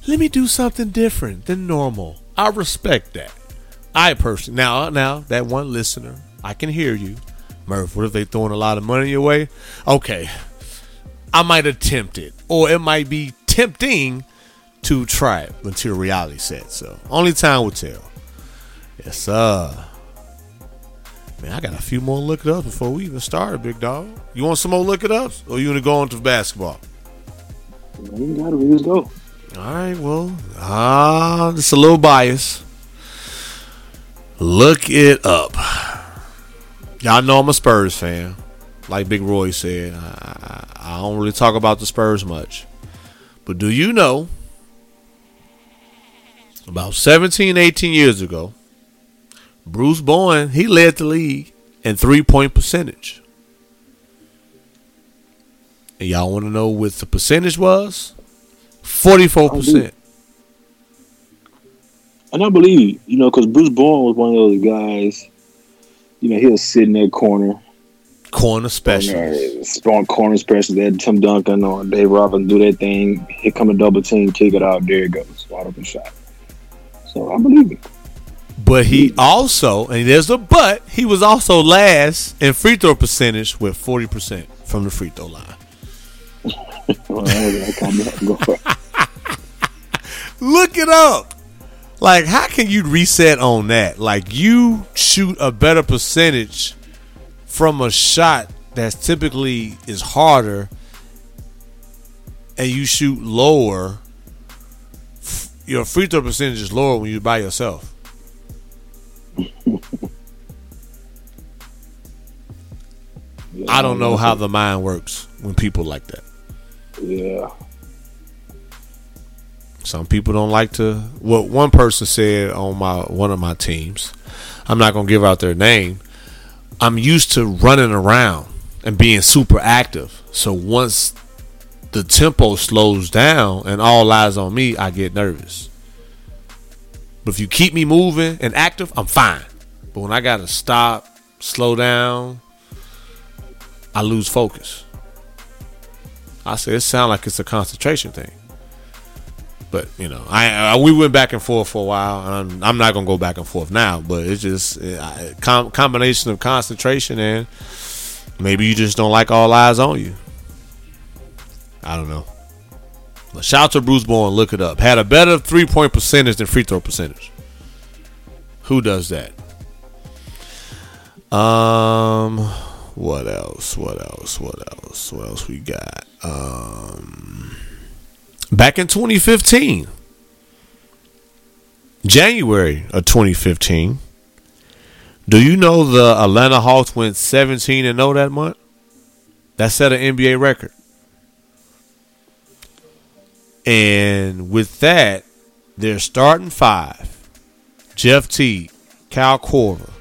Speaker 2: Let me do something different than normal. I respect that. I personally now now that one listener, I can hear you. Murph, what if they throwing a lot of money your way? Okay. I might attempt it. Or it might be tempting to try it until reality sets. So only time will tell. Yes, sir. Man, I got a few more look it up before we even start, big dog. You want some more look it ups? Or you want to go on to basketball?
Speaker 3: We got it. We just go.
Speaker 2: All right, well, ah, it's a little bias. Look it up. Y'all know I'm a Spurs fan. Like Big Roy said, I, I I don't really talk about the Spurs much. But do you know, about 17, 18 years ago, Bruce Bowen, he led the league in three point percentage. And y'all want to know what the percentage was? 44%.
Speaker 3: And I believe, you know, because Bruce Bowen was one of those guys. You know, he'll sit in that corner,
Speaker 2: Corner specialist.
Speaker 3: strong corner special. That Tim Duncan or Dave Robinson do that thing. Here come a double team, kick it out. There it goes, wide open shot. So I believe it.
Speaker 2: But he also, and there's a but, he was also last in free throw percentage with 40% from the free throw line. Look it up. Like, how can you reset on that? Like, you shoot a better percentage from a shot that's typically is harder, and you shoot lower. Your free throw percentage is lower when you're by yourself. I don't know how the mind works when people like that.
Speaker 3: Yeah.
Speaker 2: Some people don't like to. What one person said on my one of my teams, I'm not gonna give out their name. I'm used to running around and being super active. So once the tempo slows down and all eyes on me, I get nervous. But if you keep me moving and active, I'm fine. But when I gotta stop, slow down, I lose focus. I said it sounds like it's a concentration thing. But you know, I, I we went back and forth for a while. I'm, I'm not gonna go back and forth now. But it's just com- combination of concentration and maybe you just don't like all eyes on you. I don't know. But shout out to Bruce Bowen. Look it up. Had a better three point percentage than free throw percentage. Who does that? Um, what else? What else? What else? What else we got? Um, back in 2015, January of 2015. Do you know the Atlanta Hawks went 17 and 0 that month? That set an NBA record. And with that, their starting five Jeff Teague, Kyle Korver,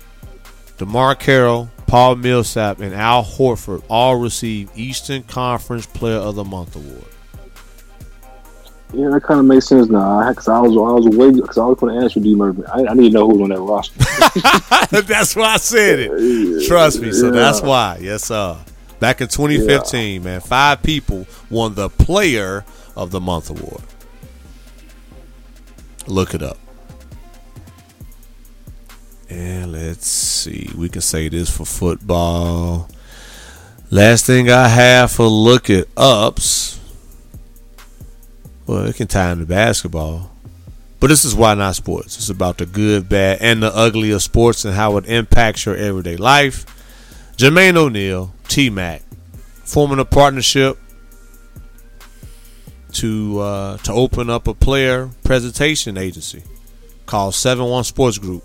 Speaker 2: DeMarre Carroll, Paul Millsap, and Al Horford all received Eastern Conference Player of the Month award.
Speaker 3: Yeah, that kind of makes sense now. Because I was, I was waiting. Because I was going to ask you, D. Murphy. I, I need to know who was on that roster.
Speaker 2: that's why I said it. Trust me. So
Speaker 3: Yeah.
Speaker 2: that's why. Yes, sir. Back in 2015, man, five people won the Player of the Month award. Look it up. And let's see. We can say this for football. Last thing I have for look at ups. Well, it can tie into basketball. But this is why not sports. It's about the good, bad, and the ugly of sports and how it impacts your everyday life. Jermaine O'Neal, T Mac, forming a partnership to uh, to open up a player presentation agency called Seven One Sports Group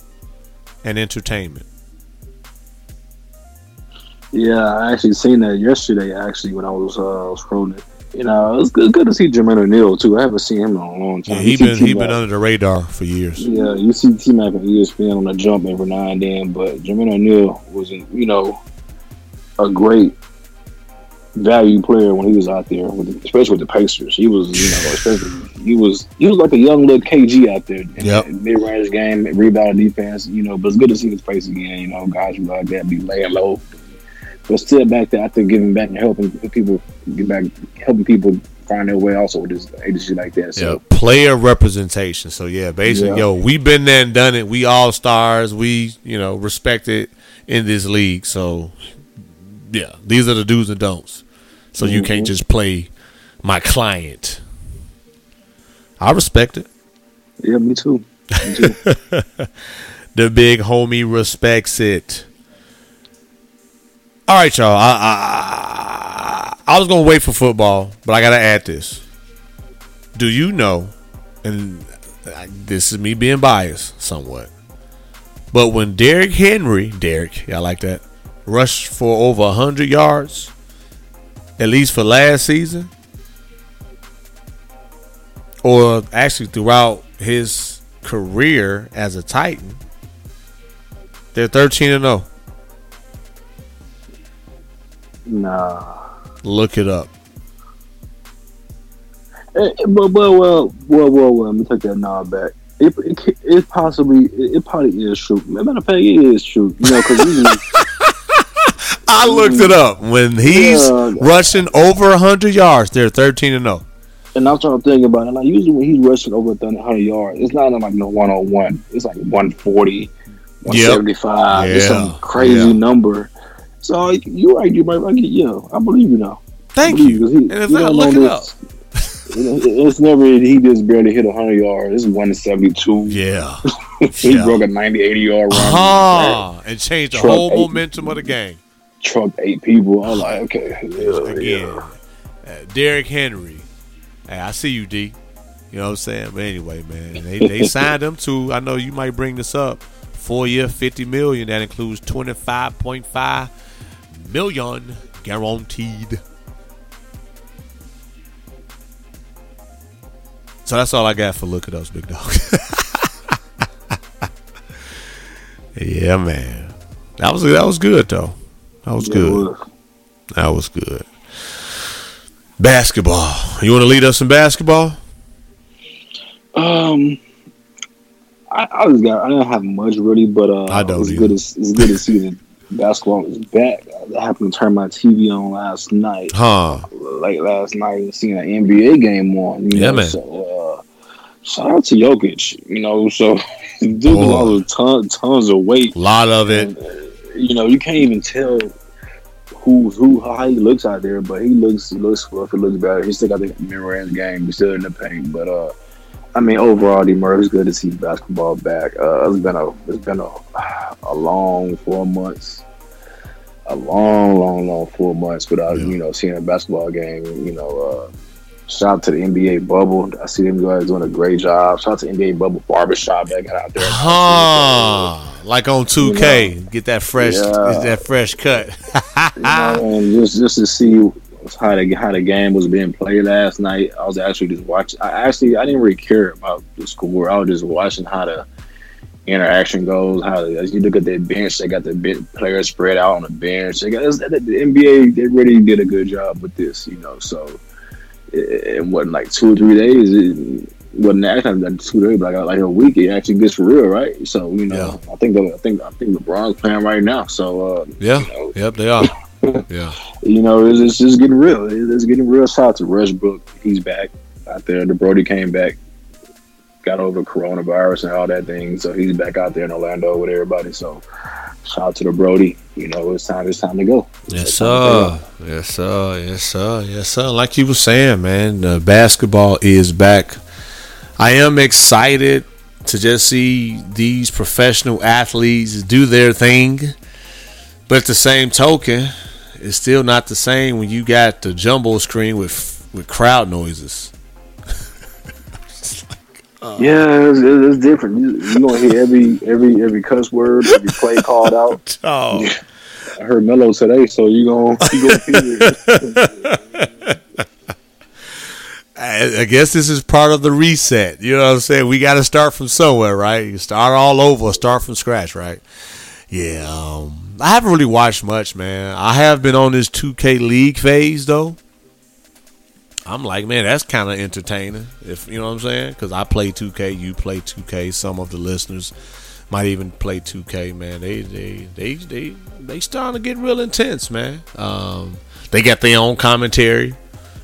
Speaker 2: and Entertainment.
Speaker 3: Yeah, I actually seen that yesterday. Actually, when I was uh, scrolling, you know, it was good, good to see Jermaine O'Neal too. I haven't seen him in a long time.
Speaker 2: Yeah, he been he been under the radar for years.
Speaker 3: Yeah, you see T Mac and E ESPN on the jump every now and then, but Jermaine O'Neal was, you know, a great value player when he was out there, with the, especially with the Pacers. He was, you know, especially he was he was like a young little KG out there. in
Speaker 2: Yep.
Speaker 3: Mid range game, rebound defense, you know. But it's good to see his face again. You know, guys like that be laying low, but still back there after giving back and helping people get back, helping people find their way. Also with this agency like that. So
Speaker 2: Yeah, player representation. So yeah, basically,
Speaker 3: Yeah.
Speaker 2: yo, we've been there and done it. We all stars. We you know respected in this league. So yeah, these are the do's and don'ts. So you can't mm-hmm. just play my client. I respect it.
Speaker 3: yeah, me too. Me too.
Speaker 2: The big homie respects it. All right, y'all. I, I I was gonna wait for football, but I gotta add this. Do you know? And I- this is me being biased somewhat, but when Derrick Henry, Derrick, yeah, I like that, rushed for over hundred yards, at least for last season, or actually throughout his career as a Titan, they're 13 and oh. 0.
Speaker 3: nah.
Speaker 2: Look it up.
Speaker 3: Eh, eh, Well, well, well, well, well, well, let me take that nod back. It, it, it possibly, it, it probably is true. Matter of fact, it is true. You know, because
Speaker 2: I looked it up. When he's
Speaker 3: Yeah.
Speaker 2: rushing over 100 yards, they're 13 and oh. 0.
Speaker 3: and I'm trying to think about it. Like usually when he's rushing over 100 yards, it's not like no one on one. It's like 140, 175. It's
Speaker 2: Yeah.
Speaker 3: some crazy
Speaker 2: Yeah.
Speaker 3: number. So like, you're right, you might. Like, yeah, I believe you now.
Speaker 2: Thank you.
Speaker 3: he-
Speaker 2: And if not, look it up.
Speaker 3: It's never he just barely hit 100 yards. This is 172.
Speaker 2: Yeah.
Speaker 3: he
Speaker 2: Yeah.
Speaker 3: broke a 90, 80 yard run.
Speaker 2: Ah, and changed the
Speaker 3: Truck
Speaker 2: whole momentum of the game.
Speaker 3: Trucked eight people. I'm like, okay, yeah,
Speaker 2: Again,
Speaker 3: yeah.
Speaker 2: uh, Derrick Henry. Hey, I see you, D. You know what I'm saying? But anyway, man, they, they signed him to. I know you might bring this up. Four year, fifty million. That includes twenty five point five million guaranteed. So that's all I got for look at us, big dog. yeah, man. That was that was good though. That was
Speaker 3: Yeah,
Speaker 2: good.
Speaker 3: was.
Speaker 2: That was good. Basketball. You want to lead us in basketball?
Speaker 3: Um, I, I just got. I didn't have much really, but uh,
Speaker 2: I don't
Speaker 3: It's good. As, it's good to see that basketball is back. I happened to turn my TV on last night,
Speaker 2: Huh.
Speaker 3: late last night, and seeing an NBA game on. You
Speaker 2: Yeah,
Speaker 3: know,
Speaker 2: man.
Speaker 3: So, uh, shout out to Jokic. You know, so dude
Speaker 2: Boy.
Speaker 3: lost ton, tons of weight.
Speaker 2: A lot of it.
Speaker 3: And, uh, you know, you can't even tell who who how he looks out there, but he looks he looks rough, he looks bad. He still got the the game, he's still in the paint. But uh I mean overall D Murray, it's good to see basketball back. Uh it's been a it's been a, a long four months a long, long, long four months without
Speaker 2: Yeah.
Speaker 3: you know seeing a basketball game. You know, uh, shout out to the NBA bubble. I see them guys doing a great job. Shout out to NBA bubble barbershop that got out there.
Speaker 2: Huh. Like on 2K, get that fresh,
Speaker 3: Yeah.
Speaker 2: that fresh cut.
Speaker 3: You know, and just just to see how the how the game was being played last night. I was actually just watching. I actually I didn't really care about the score. I was just watching how the interaction goes. How the, as you look at their bench, they got the bit players spread out on the bench. They got the NBA. They really did a good job with this. You know, so it, it wasn't like two or three days. It wasn't actually like two days, but like, like a week. It actually gets for real, right? So you know, I think I think I think LeBron's playing right now. So uh,
Speaker 2: yeah.
Speaker 3: you know,
Speaker 2: Yep, they are. Yeah.
Speaker 3: you know, it's, it's just getting real. It's, it's getting real. Shout out to Rushbrook. He's back out there. The Brody came back, got over coronavirus and all that thing. So he's back out there in Orlando with everybody. So shout out to the Brody. You know, it's time. It's time to go.
Speaker 2: Yes, sir. Yes, sir. Yes, sir. Yes, sir. Like you were saying, man, uh, basketball is back. I am excited to just see these professional athletes do their thing. But at the same token, it's still not the same when you got the jumbo screen with with crowd noises.
Speaker 3: Go. Yeah, it's, it's different. You, you gonna hear every every every cuss word, every play called out.
Speaker 2: Oh,
Speaker 3: I heard Melo today, so you gonna you gonna hear it.
Speaker 2: I, I guess this is part of the reset. You know what I'm saying? We got to start from somewhere, right? You start all over, start from scratch, right? Yeah. Um, I haven't really watched much, man. I have been on this 2K League phase though. I'm like, man, that's kind of entertaining. If you know what I'm saying, because I play 2K, you play 2K. Some of the listeners might even play 2K. Man, they they they they they starting to get real intense, man. Um, they got their own commentary.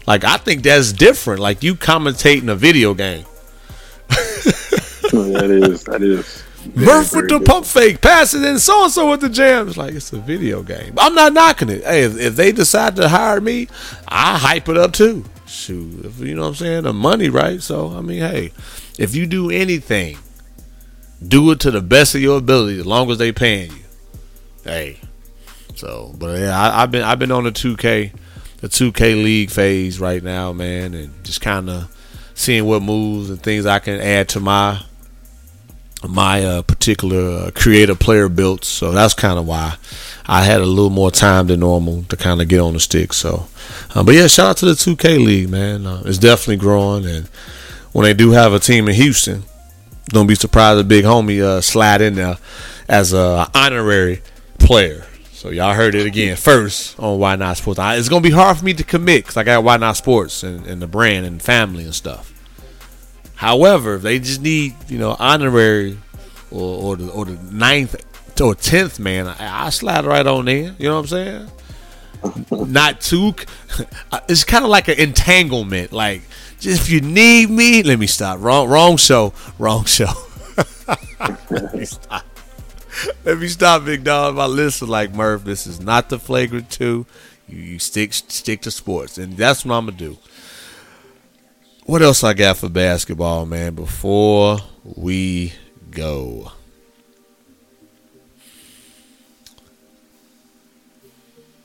Speaker 2: Like I think that's different. Like you commentating a video game.
Speaker 3: that is that is.
Speaker 2: Murph with the
Speaker 3: good.
Speaker 2: pump fake, pass it in, so and so with the jam. It's like it's a video game. I'm not knocking it. Hey, if, if they decide to hire me, I hype it up too. Shoot, if, you know what I'm saying? The money, right? So I mean, hey, if you do anything, do it to the best of your ability, as long as they paying you. Hey, so but yeah, I, I've been I've been on the 2K, the 2K league phase right now, man, and just kind of seeing what moves and things I can add to my my uh, particular uh, creative player built. So that's kind of why I had a little more time than normal to kind of get on the stick. So, uh, but yeah, shout out to the 2K League, man. Uh, it's definitely growing, and when they do have a team in Houston, don't be surprised if Big Homie uh, slide in there as a honorary player. So y'all heard it again first on Why Not Sports. I, it's gonna be hard for me to commit because I got Why Not Sports and, and the brand and family and stuff. However, if they just need, you know, honorary or, or the or the ninth or tenth man, I, I slide right on in. You know what I'm saying? Not too. It's kind of like an entanglement. Like, just if you need me, let me stop. Wrong, wrong show. Wrong show. let me stop. Let me stop, big dog. My listen, like Murph. This is not the flagrant two. You, you stick stick to sports, and that's what I'm gonna do what else I got for basketball, man, before we go?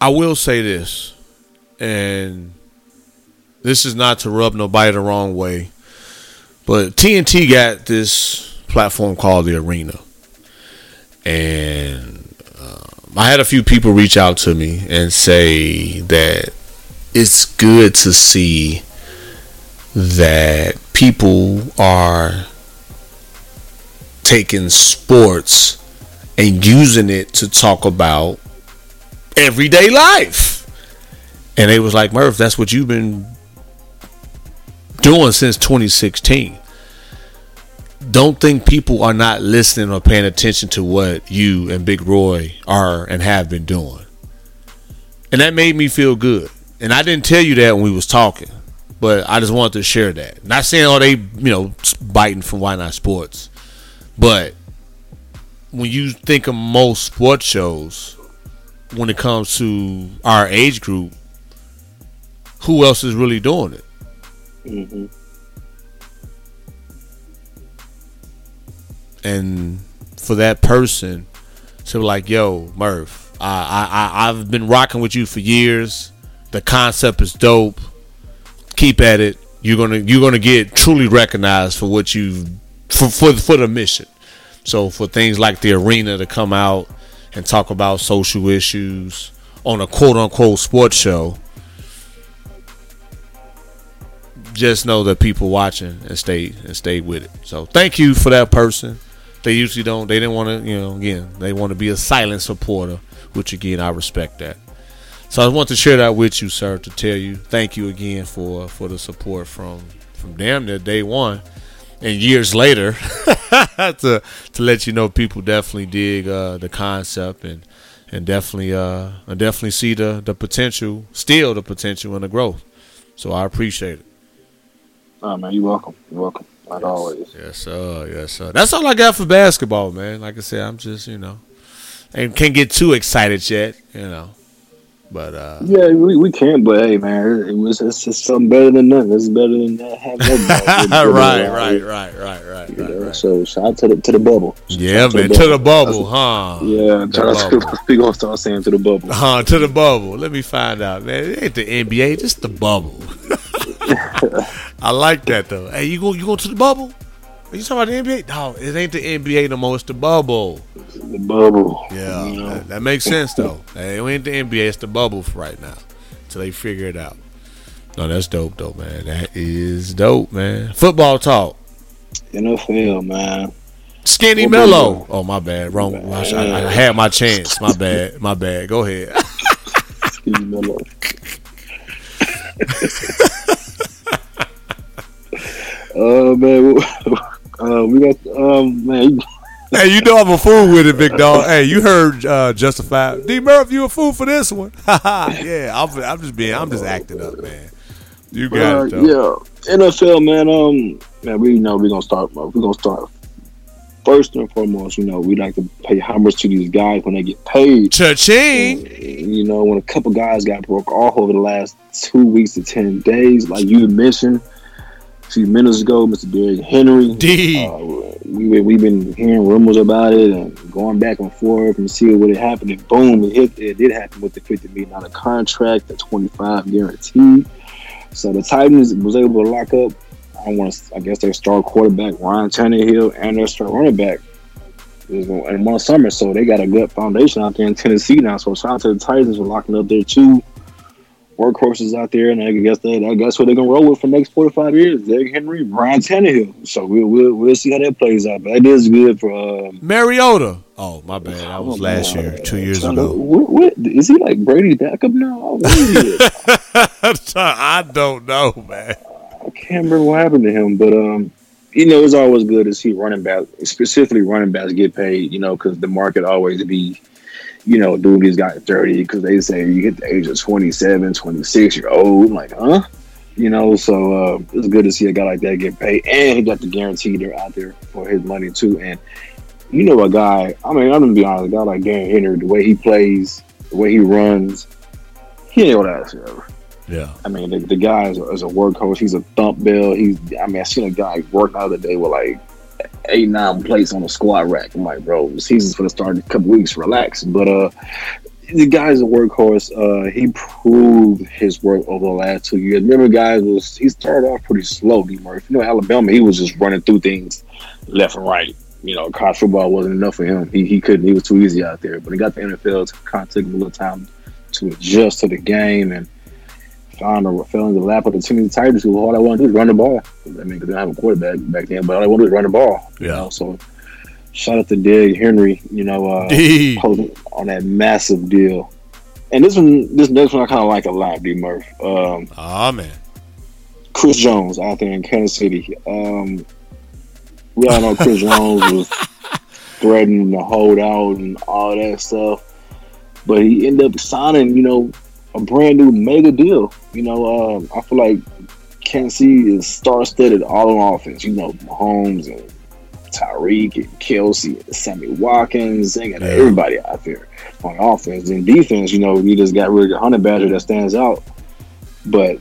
Speaker 2: I will say this, and this is not to rub nobody the wrong way, but TNT got this platform called the Arena. And um, I had a few people reach out to me and say that it's good to see that people are taking sports and using it to talk about everyday life. And they was like, Murph, that's what you've been doing since 2016. Don't think people are not listening or paying attention to what you and Big Roy are and have been doing. And that made me feel good. And I didn't tell you that when we was talking but I just wanted to share that. Not saying oh they you know biting from Why Not Sports, but when you think of most sports shows, when it comes to our age group, who else is really doing it?
Speaker 3: Mhm.
Speaker 2: And for that person to be like, "Yo, Murph, I, I I've been rocking with you for years. The concept is dope. Keep at it. You're gonna you're gonna get truly recognized for what you for for for the mission. So for things like the arena to come out and talk about social issues on a quote unquote sports show, just know that people watching and stay and stay with it. So thank you for that person. They usually don't. They didn't want to. You know, again, they want to be a silent supporter, which again I respect that. So I want to share that with you, sir, to tell you thank you again for for the support from from damn near day one and years later to to let you know people definitely dig uh, the concept and and definitely uh definitely see the the potential, still the potential and the growth. So I appreciate it.
Speaker 3: Oh man, you're welcome. You're welcome. Like always.
Speaker 2: Yes, sir. Yes, sir. That's all I got for basketball, man. Like I said, I'm just you know, and can't get too excited yet, you know. But uh
Speaker 3: Yeah, we, we can, but hey, man, it was it's just something better than nothing. It's better than that.
Speaker 2: right, right, right, right, right,
Speaker 3: You know,
Speaker 2: right.
Speaker 3: So shout out to the to the bubble.
Speaker 2: Yeah, man. To the bubble, huh?
Speaker 3: Yeah,
Speaker 2: The
Speaker 3: shout out to
Speaker 2: bubble.
Speaker 3: the, we gonna start saying to the bubble.
Speaker 2: Huh, to the bubble. Let me find out, man. It ain't the NBA, just the bubble. I like that though. Hey, you go you go to the bubble? Are you talking about the NBA? No, it ain't the NBA no more. It's the bubble.
Speaker 3: The bubble.
Speaker 2: Yeah,
Speaker 3: You know?
Speaker 2: that, that makes sense though. Hey, it ain't the NBA. It's the bubble for right now, till they figure it out. No, that's dope though, man. That is dope, man. Football talk.
Speaker 3: NFL, man.
Speaker 2: Skinny Mellow. Oh my bad. Wrong. I, I had my chance. My bad. My bad. Go ahead.
Speaker 3: Steve Miller. uh man, uh, we got um man.
Speaker 2: Hey, you know I'm a fool with it, big dog. Hey, you heard uh, Justified. D Murph, you a fool for this one. yeah, I'm, I'm just being, I'm just acting up, man. You got
Speaker 3: Uh,
Speaker 2: it, though.
Speaker 3: yeah, NFL, man. Um, man, we know we're gonna start. We're gonna start first and foremost. You know, we like to pay homage to these guys when they get paid.
Speaker 2: Cha-ching.
Speaker 3: You know, when a couple guys got broke off over the last two weeks to ten days, like you mentioned a few minutes ago, Mr. Derrick Henry.
Speaker 2: D.
Speaker 3: Uh, we we've been hearing rumors about it and going back and forth and seeing what had happened. And boom, it, hit, it did happen with the fifty million dollar contract, the twenty five guaranteed. So the Titans was able to lock up. I want to. I guess their star quarterback Ryan Tannehill and their star running back in one summer. So they got a good foundation out there in Tennessee now. So shout out to the Titans for locking up their two workhorses out there, and I guess that I guess what they're gonna roll with for the next four to five years. Derrick Henry, Ryan Tannehill. So we'll we'll, we'll see how that plays out. But that is good for. Um,
Speaker 2: Mariota. Oh, my bad. That was last year, two years
Speaker 3: so,
Speaker 2: ago.
Speaker 3: What, what is he like Brady's backup now? What is he?
Speaker 2: I don't know, man.
Speaker 3: I can't remember what happened to him, but um, you know, it's always good to see running back, specifically running backs, get paid. You know, because the market always be, you know, doing these guys dirty because they say you hit the age of 27, 26, you're old. I'm like, huh? You know, so uh, it's good to see a guy like that get paid, and he got the guarantee they're out there for his money too. And you know, a guy. I mean, I'm gonna be honest, a guy like Darren Henry, the way he plays, the way he runs, he ain't what I ever.
Speaker 2: Yeah.
Speaker 3: I mean, the, the guy is a, is a workhorse. He's a thump bill. He's, I mean, I seen a guy work out the other day with like eight, nine plates on a squat rack. I'm like, bro, the season's gonna start in a couple weeks. Relax. But uh, the guy's a workhorse. Uh, he proved his work over the last two years. Remember, guys, was he started off pretty slow. D. You know, Alabama, he was just running through things left and right. You know, college football wasn't enough for him. He, he couldn't. He was too easy out there. But he got the NFL. It kind of took him a little time to adjust to the game and found or fell in the lap of the Tennessee Titans who all I want to do is run the ball. I mean, because they didn't have a quarterback back then, but all I want to do is run the ball. You
Speaker 2: Yeah.
Speaker 3: know, so shout out to Derrick Henry, you know, uh, on that massive deal. And this one, this next one, I kind of like a lot, D. Murph. Um,
Speaker 2: Oh, man.
Speaker 3: Chris Jones out there in Kansas City. Um, we all know Chris Jones was threatening to hold out and all that stuff, but he ended up signing, you know, a brand new mega deal. You know, um, I feel like Kansas City is star-studded all on offense. You know, Mahomes and Tyreek and Kelce and Sammy Watkins. They got
Speaker 2: Yeah.
Speaker 3: everybody out there on offense. And defense, you know, you just got rid of the Honey Badger that stands out. But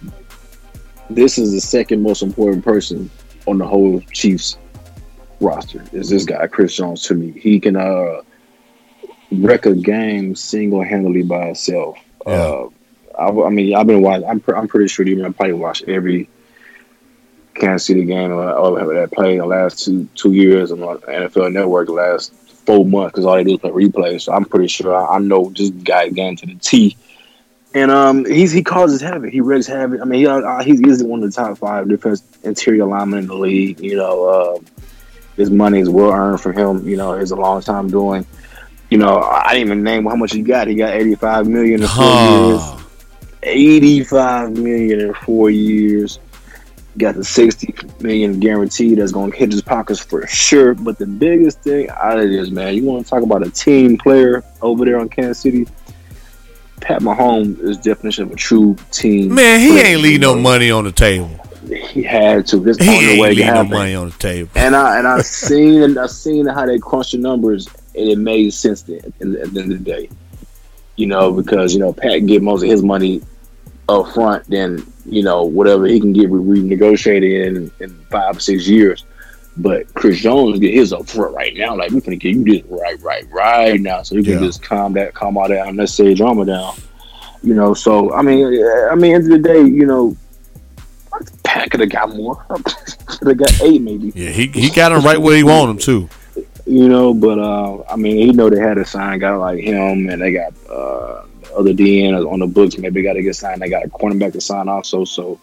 Speaker 3: this is the second most important person on the whole Chiefs roster. Is this guy Chris Jones to me? He can uh a game single handedly by himself.
Speaker 2: Yeah.
Speaker 3: Uh, I, I mean, I've been watching. I'm, pr- I'm pretty sure you probably watched every Kansas City game or, or that played the last two two years on the NFL Network the last four months because all they do is play replays. So I'm pretty sure I, I know this guy getting to the T. And um, he's he causes havoc. He wreaks havoc. I mean, he, uh, he's easily one of the top five defense interior linemen in the league. You know, uh, his money is well earned from him. You know, it's a long time doing. You know, I didn't even name how much he got. He got 85 million in four years.
Speaker 2: Huh.
Speaker 3: 85 million in four years. Got the 60 million guaranteed that's going to hit his pockets for sure. But the biggest thing out of this, man, you want to talk about a team player over there on Kansas City? Pat Mahomes is definition of a true team.
Speaker 2: Man, he
Speaker 3: player,
Speaker 2: ain't leave no money on the table.
Speaker 3: He had to. This
Speaker 2: He
Speaker 3: on
Speaker 2: ain't
Speaker 3: way
Speaker 2: leave no money on the table.
Speaker 3: And I and I seen and I seen how they crunched the numbers, and it made sense then at the at the end of the day. You know, because you know Pat get most of his money up front, then you know whatever he can get re- renegotiated in in five or six years. But Chris Jones get his up front right now. Like we can get you this right, right, right now, so you can
Speaker 2: Yeah.
Speaker 3: just calm that, calm all that unnecessary drama down. You know, so I mean, I mean, end of the day, you know, Pat could have got more. could have got eight maybe
Speaker 2: Yeah, he he got him right where he want him too.
Speaker 3: you know. But uh, I mean, he know, they had to sign guy like him, and they got uh, other DN on the books. Maybe got to get signed. They got a cornerback to sign also. So,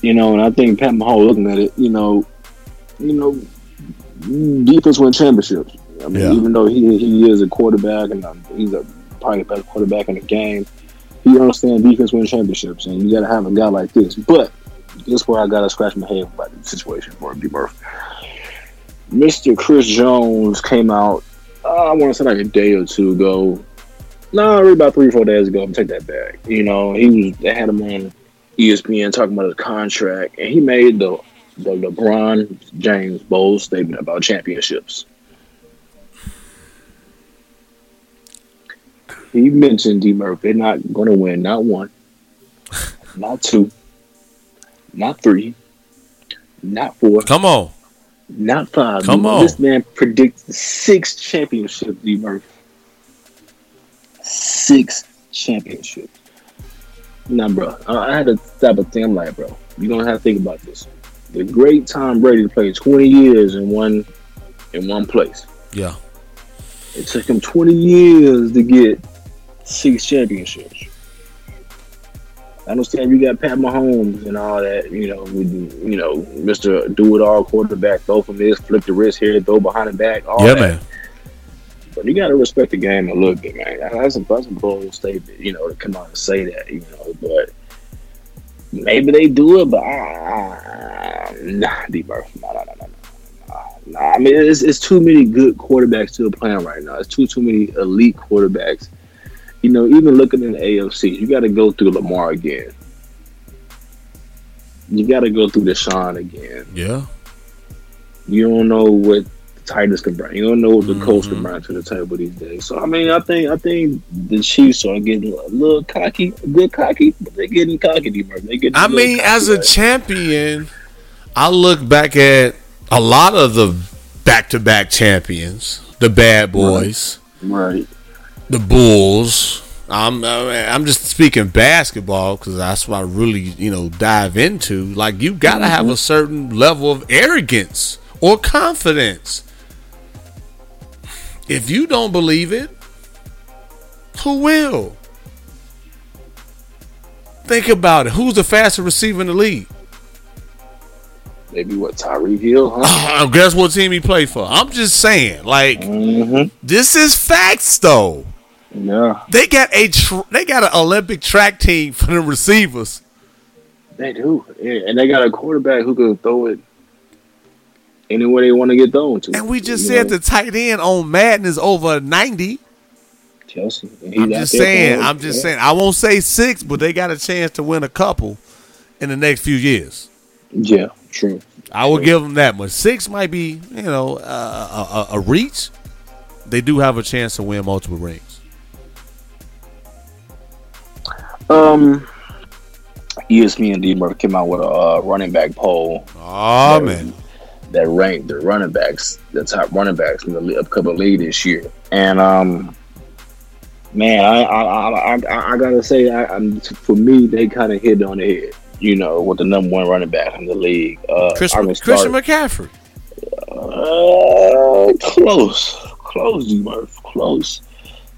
Speaker 3: you know, and I think Pat Mahomes looking at it, you know, you know, defense win championships. I mean,
Speaker 2: Yeah.
Speaker 3: even though he he is a quarterback and um, he's a probably the best quarterback in the game, he understands defense win championships, and you got to have a guy like this. But this is where I got to scratch my head about the situation for D. Murphy. Mr. Chris Jones came out, uh, I want to say like a day or two ago. No, really about three or four days ago. I'm take that back. You know, he was they had him on ESPN talking about his contract, and he made the the LeBron James bold statement about championships. He mentioned D Murphy they're not going to win not one, not two, not three, not four,
Speaker 2: Come on.
Speaker 3: not five.
Speaker 2: Come on.
Speaker 3: This man predicts six championships, D Murphy. Six championships. Nah, bro. I, I had to stop and think. I'm like, bro, you don't have to think about this. The great Tom Brady played 20 years in one in one place.
Speaker 2: Yeah.
Speaker 3: It took him 20 years to get six championships. I understand you got Pat Mahomes and all that, you know, with, you know, Mr. Do It All quarterback, throw from this, flip the wrist here, throw behind the back, all
Speaker 2: yeah,
Speaker 3: that.
Speaker 2: man.
Speaker 3: But you got to respect the game a little bit, man. That's a, that's a bold statement, you know, to come out and say that, you know. But maybe they do it, but ah, nah, D. Murphy, nah, nah, nah, nah, nah, nah. I mean, it's, it's too many good quarterbacks still playing right now. It's too too many elite quarterbacks. You know, even looking in the AFC, you got to go through Lamar again. You got to go through Deshaun again.
Speaker 2: Yeah.
Speaker 3: You don't know what Titans can bring. You don't know what the Colts can
Speaker 2: Mhm.
Speaker 3: bring to the table these days. So I mean, I think I think the Chiefs are getting a little cocky, a bit cocky, but they're getting cocky. They getting.
Speaker 2: I mean, as a
Speaker 3: right?
Speaker 2: champion, I look back at a lot of the back-to-back champions, the Bad Boys,
Speaker 3: right,
Speaker 2: the Bulls. I'm I'm just speaking basketball because that's what I really you know dive into. Like you got to have a certain level of arrogance or confidence. If you don't believe it, who will? Think about it. Who's the fastest receiver in the league?
Speaker 3: maybe what Tyreek Hill, huh?
Speaker 2: Guess what team he played for? I'm just saying, like
Speaker 3: mm-hmm.
Speaker 2: this is facts though.
Speaker 3: Yeah,
Speaker 2: They got a tr- they got an Olympic track team for the receivers.
Speaker 3: they do, yeah. and they got a quarterback who can throw it anywhere they want to get thrown to.
Speaker 2: And we just said
Speaker 3: know,
Speaker 2: the tight end on Madden is over 90.
Speaker 3: Kelce. he's
Speaker 2: I'm just saying, I'm just
Speaker 3: yeah.
Speaker 2: saying. I won't say six, but they got a chance to win a couple in the next few years.
Speaker 3: Yeah, true.
Speaker 2: I will give them that much. Six might be, you know, uh, a, a, reach. They do have a chance to win multiple rings.
Speaker 3: Um, ESPN D Murphy came out with a uh, running back poll
Speaker 2: Oh man,
Speaker 3: that ranked the running backs, the top running backs in the upcoming league this year. And um, man, I I I, I, I gotta say, for me, they kind of hit on the head. You know, with the number one running back in the league, uh,
Speaker 2: Chris, Christian McCaffrey.
Speaker 3: Uh, close, close, D Murph, close.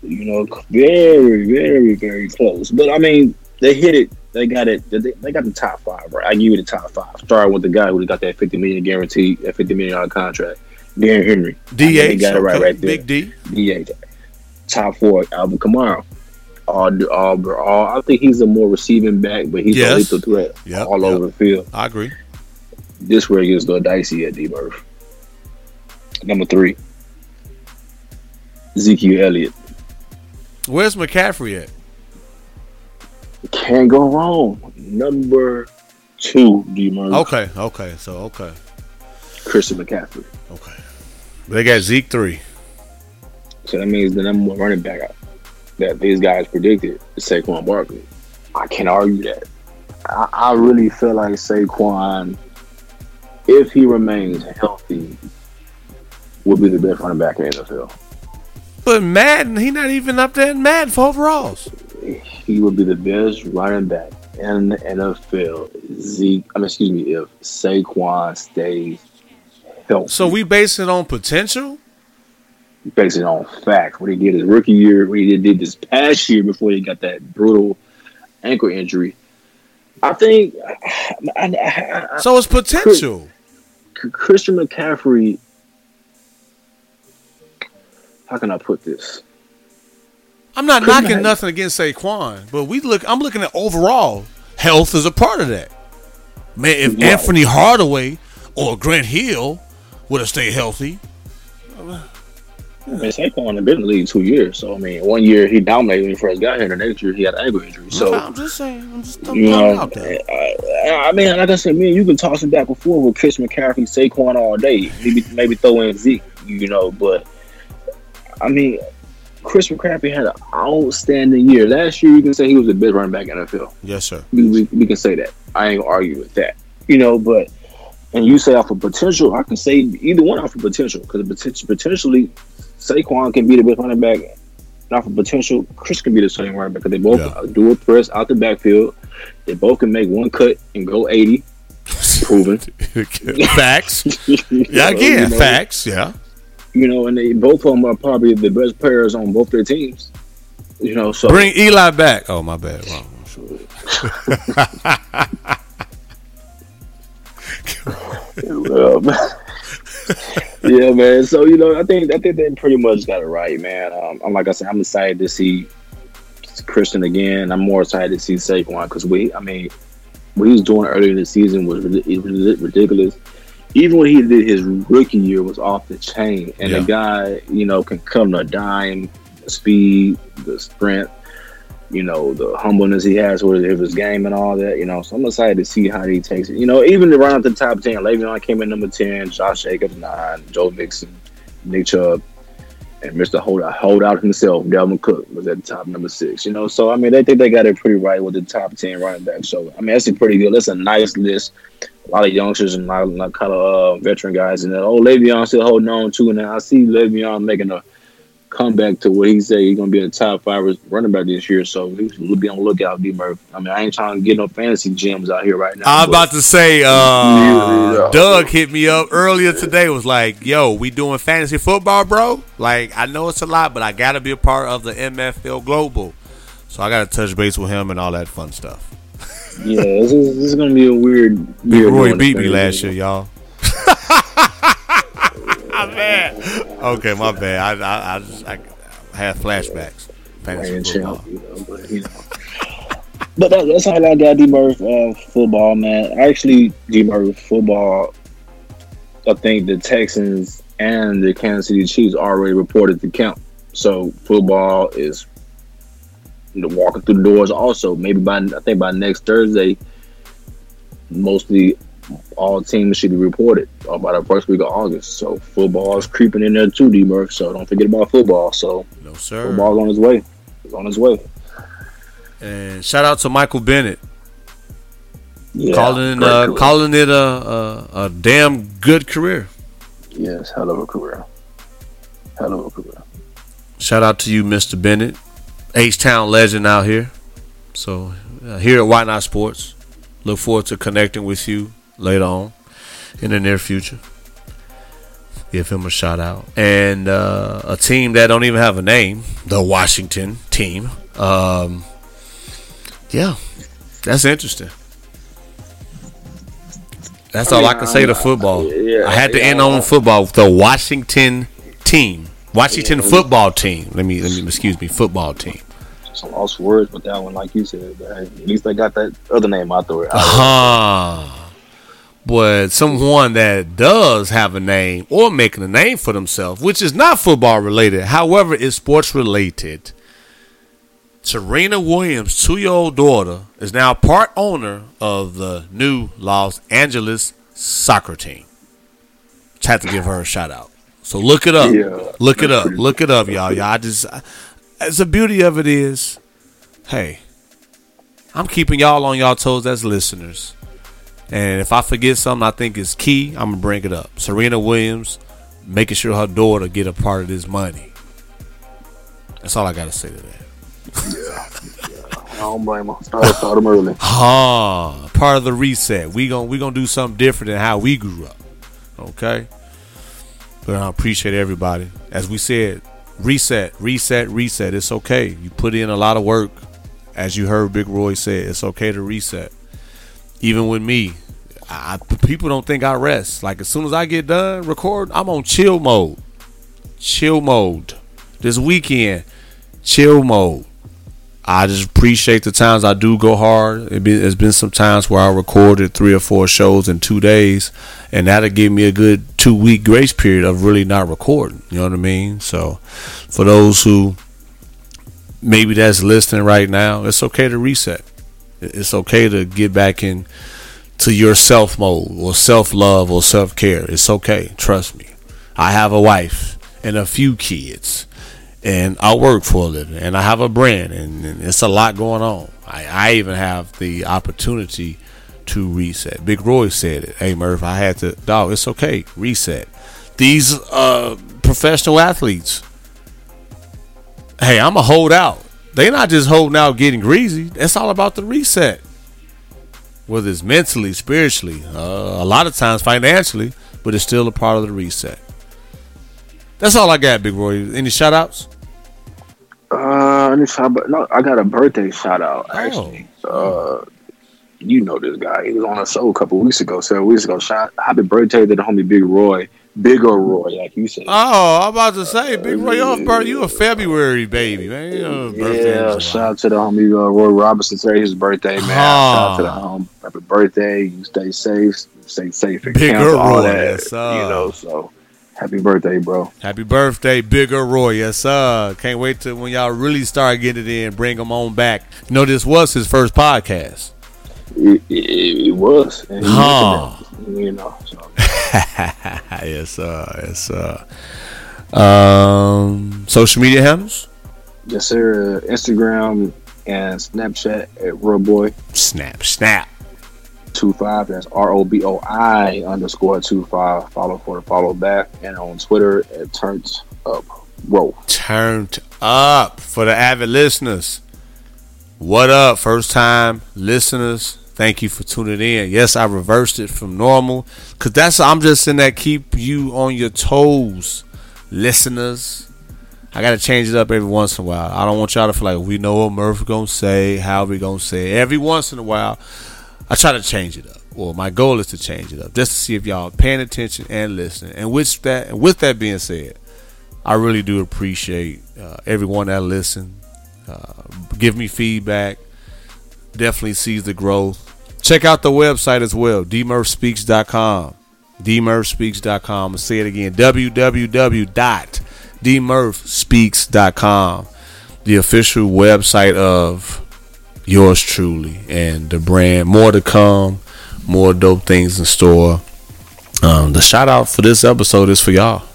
Speaker 3: You know, very, very, very close. But I mean, they hit it. They got it. They, they got the top five, right? I give you the top five. Starting with the guy who got that fifty million guaranteed, that fifty million dollar contract, Darren Henry.
Speaker 2: DH.
Speaker 3: They got it right,
Speaker 2: okay.
Speaker 3: right there.
Speaker 2: Big D.
Speaker 3: DH. Top four, Alvin Kamara. All, all, all, I think he's a more receiving back, but he's
Speaker 2: Yes.
Speaker 3: a lethal threat
Speaker 2: Yep,
Speaker 3: all
Speaker 2: yep.
Speaker 3: over the field.
Speaker 2: I agree.
Speaker 3: This where it gets a little dicey at D Murph. Number three, Ezekiel Elliott.
Speaker 2: Where's McCaffrey at?
Speaker 3: Can't go wrong. Number two, D Murph.
Speaker 2: Okay, okay, so okay,
Speaker 3: Christian McCaffrey.
Speaker 2: okay. They got Zeke three.
Speaker 3: So that means the number one running back that these guys predicted is Saquon Barkley. I can't argue that. I, I really feel like Saquon, if he remains healthy, will be the best running back in the NFL.
Speaker 2: But Madden, he not even up there in Madden for overalls.
Speaker 3: He will be the best running back in the NFL. Zeke, I mean, excuse me, if Saquon stays healthy.
Speaker 2: So we base it on potential.
Speaker 3: We based it on fact. What he did his rookie year, what he did this past year before he got that brutal ankle injury. I think I, I, I,
Speaker 2: So it's potential.
Speaker 3: Christian McCaffrey. How can I put this?
Speaker 2: I'm not
Speaker 3: Couldn't
Speaker 2: knocking
Speaker 3: I-
Speaker 2: nothing against Saquon, but we look. I'm looking at overall health is a part of that. Man, if
Speaker 3: Right.
Speaker 2: Anthony Hardaway or Grant Hill would have stayed healthy,
Speaker 3: I mean, Saquon had been in the league two years, so I mean, one year he dominated when he first got here. and The next year he had an ankle injury. So
Speaker 2: I'm just saying. I'm just
Speaker 3: you know. I, I mean, like I said, man, you can toss it back and forth with Chris McCaffrey, Saquon all day. Maybe maybe throw in Zeke, you know. But I mean, Chris McCaffrey had an outstanding year last year. You can say he was the best running back in the NFL.
Speaker 2: Yes, sir.
Speaker 3: We, we, we can say that. I ain't gonna argue with that, you know. But and you say off of potential, I can say either one off of potential because potential, potentially Saquon can be the best running back. And off of potential, Chris can be the same running back because they both
Speaker 2: Yeah.
Speaker 3: do a press out the backfield. They both can make one cut and go eighty. Proven.
Speaker 2: facts. Yeah, again,
Speaker 3: you know,
Speaker 2: facts. Yeah.
Speaker 3: You know, and they both of them are probably the best players on both their teams. You know, so
Speaker 2: Bring Eli back. Oh, my bad. Wrong. Sure.
Speaker 3: Um, yeah, man. So you know, I think I think they pretty much got it right, man. Um, I'm like I said, I'm excited to see Christian again. I'm more excited to see Saquon because we, I mean, what he was doing earlier in the season was rid- it was ridiculous. Even when he did his rookie year was off the chain, and
Speaker 2: Yeah.
Speaker 3: the guy, you know, can come to a dime, the speed, the sprint, you know, the humbleness he has with his game and all that, you know. So I'm excited to see how he takes it. You know, even to run up the top ten, Le'Veon came in number ten, Josh Jacobs nine, Joe Mixon, Nick Chubb, and Mr. Holdout, Holdout himself, Dalvin Cook was at the top number six. You know, so I mean, they think they got it pretty right with the top ten running back. So I mean, that's a pretty good. That's a nice list. A lot of youngsters and a lot, lot kind of uh, veteran guys, and then oh, Le'Veon still holding on too. Now I see Le'Veon making a comeback to what he said he's gonna be in the top five running back this year. So we'll be on the lookout, D Murphy. I mean, I ain't trying to get no fantasy gems out here right now.
Speaker 2: I was
Speaker 3: but-
Speaker 2: about to say, uh,
Speaker 3: Yeah.
Speaker 2: Doug hit me up earlier today. Was like, "Yo, we doing fantasy football, bro? Like, I know it's a lot, but I gotta be a part of the MFL Global, so I gotta touch base with him and all that fun stuff."
Speaker 3: Yeah, this is, this is gonna be a weird.
Speaker 2: Big
Speaker 3: year
Speaker 2: Roy beat me last year, y'all. my bad. Okay, my bad. I I, I, just, I had flashbacks. Fantasy football.
Speaker 3: you know, but you know. But that, that's all I got, D Murph. Uh, football, man. Actually, D Murph football. I think the Texans and the Kansas City Chiefs already reported the count. So football is you know, walking through the doors. Also, maybe by I think by next Thursday, mostly all teams should be reported uh, by the first week of August. So football is creeping in there too, D Murph. So don't forget about football. So
Speaker 2: No sir.
Speaker 3: football's on his way. It's on his way.
Speaker 2: And shout out to Michael Bennett.
Speaker 3: Yeah,
Speaker 2: calling uh, calling it a, a a damn good career.
Speaker 3: Yes, hell of a career. Hell of a career.
Speaker 2: Shout out to you, Mr. Bennett. H Town legend out here. So uh, here at Why Not Sports, look forward to connecting with you later on in the near future. Give him a shout out and uh, a team that don't even have a name, the Washington team. Um, yeah, that's interesting. That's all I can say to football.
Speaker 3: Yeah,
Speaker 2: I had to
Speaker 3: yeah.
Speaker 2: end on football. The Washington team, Washington football team. Let me let me excuse me, football team.
Speaker 3: Some lost words with that one, like you said. But hey, at least they got that other name out there.
Speaker 2: Ah, but someone that does have a name or making a name for themselves, which is not football related, however, is sports related. Serena Williams' two-year-old daughter is now part owner of the new Los Angeles soccer team. Just had to give her a shout out. So look it up.
Speaker 3: Yeah,
Speaker 2: look it up. Look it up, y'all. Y'all just as the beauty of it is, hey, I'm keeping y'all on y'all toes as listeners. And if I forget something I think is key, I'm gonna bring it up. Serena Williams making sure her daughter get a part of this money. That's all I gotta say to that.
Speaker 3: Yeah, I don't blame them. Start, start them early.
Speaker 2: Ah, part of the reset. We gon' we gonna do something different than how we grew up. Okay. But I appreciate everybody. As we said, reset, reset, reset. It's okay. You put in a lot of work. As you heard Big Roy say, it's okay to reset. Even with me, I, people don't think I rest. Like as soon as I get done record, I'm on chill mode. Chill mode. This weekend, chill mode. I just appreciate the times I do go hard. It there's been some times where I recorded three or four shows in two days, and that'll give me a good two week grace period of really not recording. You know what I mean? So, for those who maybe that's listening right now, it's okay to reset. It's okay to get back in to your self mode or self love or self care. It's okay. Trust me. I have a wife and a few kids and I work for a living, and I have a brand, and, and it's a lot going on. I, I even have the opportunity to reset. Big Roy said it. Hey Murph, I had to. Dog, it's okay. Reset. These uh, professional athletes. Hey, I'm a hold out. They're not just holding out, getting greasy. It's all about the reset. Whether it's mentally, spiritually, uh, a lot of times financially, but it's still a part of the reset. That's all I got, Big Roy. Any shout outs?
Speaker 3: Uh, no, I got a birthday shout out
Speaker 2: Oh.
Speaker 3: actually. Uh, you know this guy. He was on a show a couple weeks ago, several weeks ago. Shout, happy birthday to the homie Big Roy, Bigger Roy, like you said.
Speaker 2: Oh, I'm about to say, Big Roy, you're you a February baby, man. You're a birthday in
Speaker 3: yeah, shout out to the homie uh, Roy Robinson. Today his birthday, man. Shout out to the home. Happy birthday. You stay safe. Stay safe and
Speaker 2: Bigger
Speaker 3: cancel all that. you know, so happy birthday, bro.
Speaker 2: Happy birthday, Bigger Roy. Yes, sir. Can't wait till when y'all really start getting it in, bring him on back. You know, this was his first podcast.
Speaker 3: It, it, it was. And
Speaker 2: Huh.
Speaker 3: that, You know, so.
Speaker 2: yes, sir. Yes, sir. Um, social media handles?
Speaker 3: Yes, sir. Instagram and Snapchat at Roboi
Speaker 2: Snap, snap.
Speaker 3: Two five. That's R O B O I underscore two five. Follow for the follow back, and on Twitter at Turns Up Whoa,
Speaker 2: turned up for the avid listeners. What up, first time listeners? Thank you for tuning in. Yes, I reversed it from normal because that's I'm just in that keep you on your toes, listeners. I gotta change it up every once in a while. I don't want y'all to feel like we know what Murph gonna say, how we gonna say it. Every once in a while, I try to change it up. Well, my goal is to change it up just to see if y'all paying attention and listening. And with that, and with that being said, I really do appreciate uh, everyone that listen. Uh, give me feedback. Definitely sees the growth. Check out the website as well, dmurphspeaks.com. dmurphspeaks.com. I'll say it again, www.dmurphspeaks.com. The official website of yours truly and the brand. More to come, more dope things in store. Um, the shout out for this episode is for y'all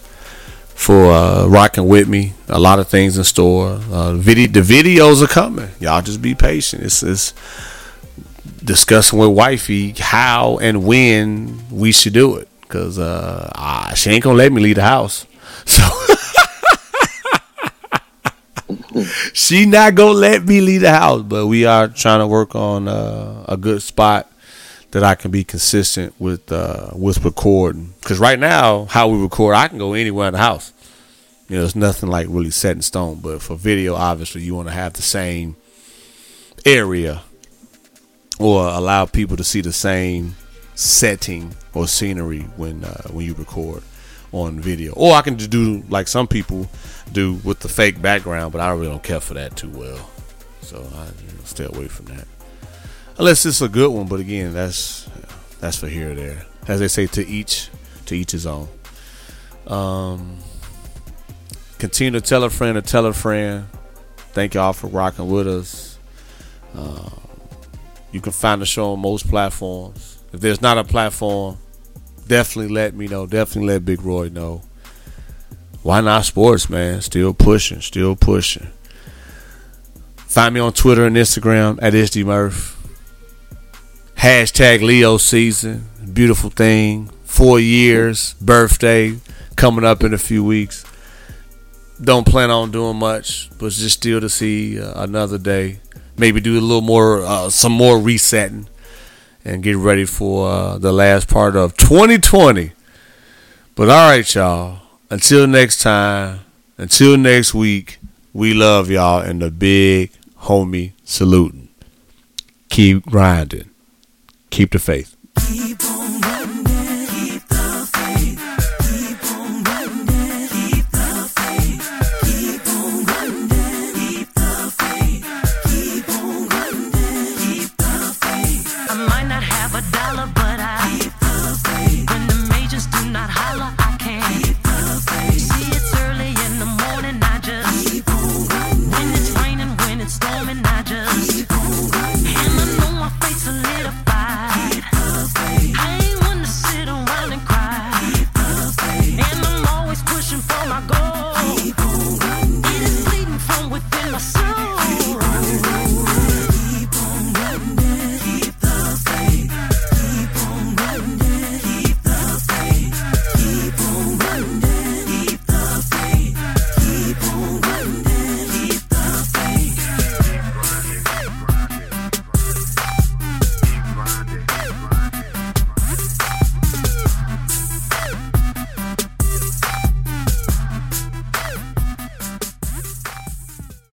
Speaker 2: for uh, rocking with me. A lot of things in store. Uh, video, the videos are coming. Y'all just be patient. It's, it's discussing with wifey how and when we should do it because uh, she ain't gonna let me leave the house. So she not gonna let me leave the house, but we are trying to work on uh, a good spot that I can be consistent with uh, with recording. Because right now, how we record, I can go anywhere in the house. You know, it's nothing like really set in stone. But for video, obviously, you want to have the same area or allow people to see the same setting or scenery when uh, when you record on video. Or I can just do like some people do with the fake background, but I really don't care for that too well. So I you know, stay away from that. Unless it's a good one, but again, that's that's for here or there. As they say, to each to each his own. Um, continue to tell a friend to tell a friend. Thank y'all for rocking with us. Uh, you can find the show on most platforms. If there's not a platform, definitely let me know. Definitely let Big Roy know. Why not sports, man? Still pushing, still pushing. Find me on Twitter and Instagram at SD Murph. Hashtag Leo season. Beautiful thing. Four years. Birthday coming up in a few weeks. Don't plan on doing much, but just still to see uh, another day. Maybe do a little more, uh, some more resetting and get ready for uh, the last part of 2020. But all right, y'all. Until next time, until next week, we love y'all and the big homie saluting. Keep grinding. Keep the faith.
Speaker 4: Keep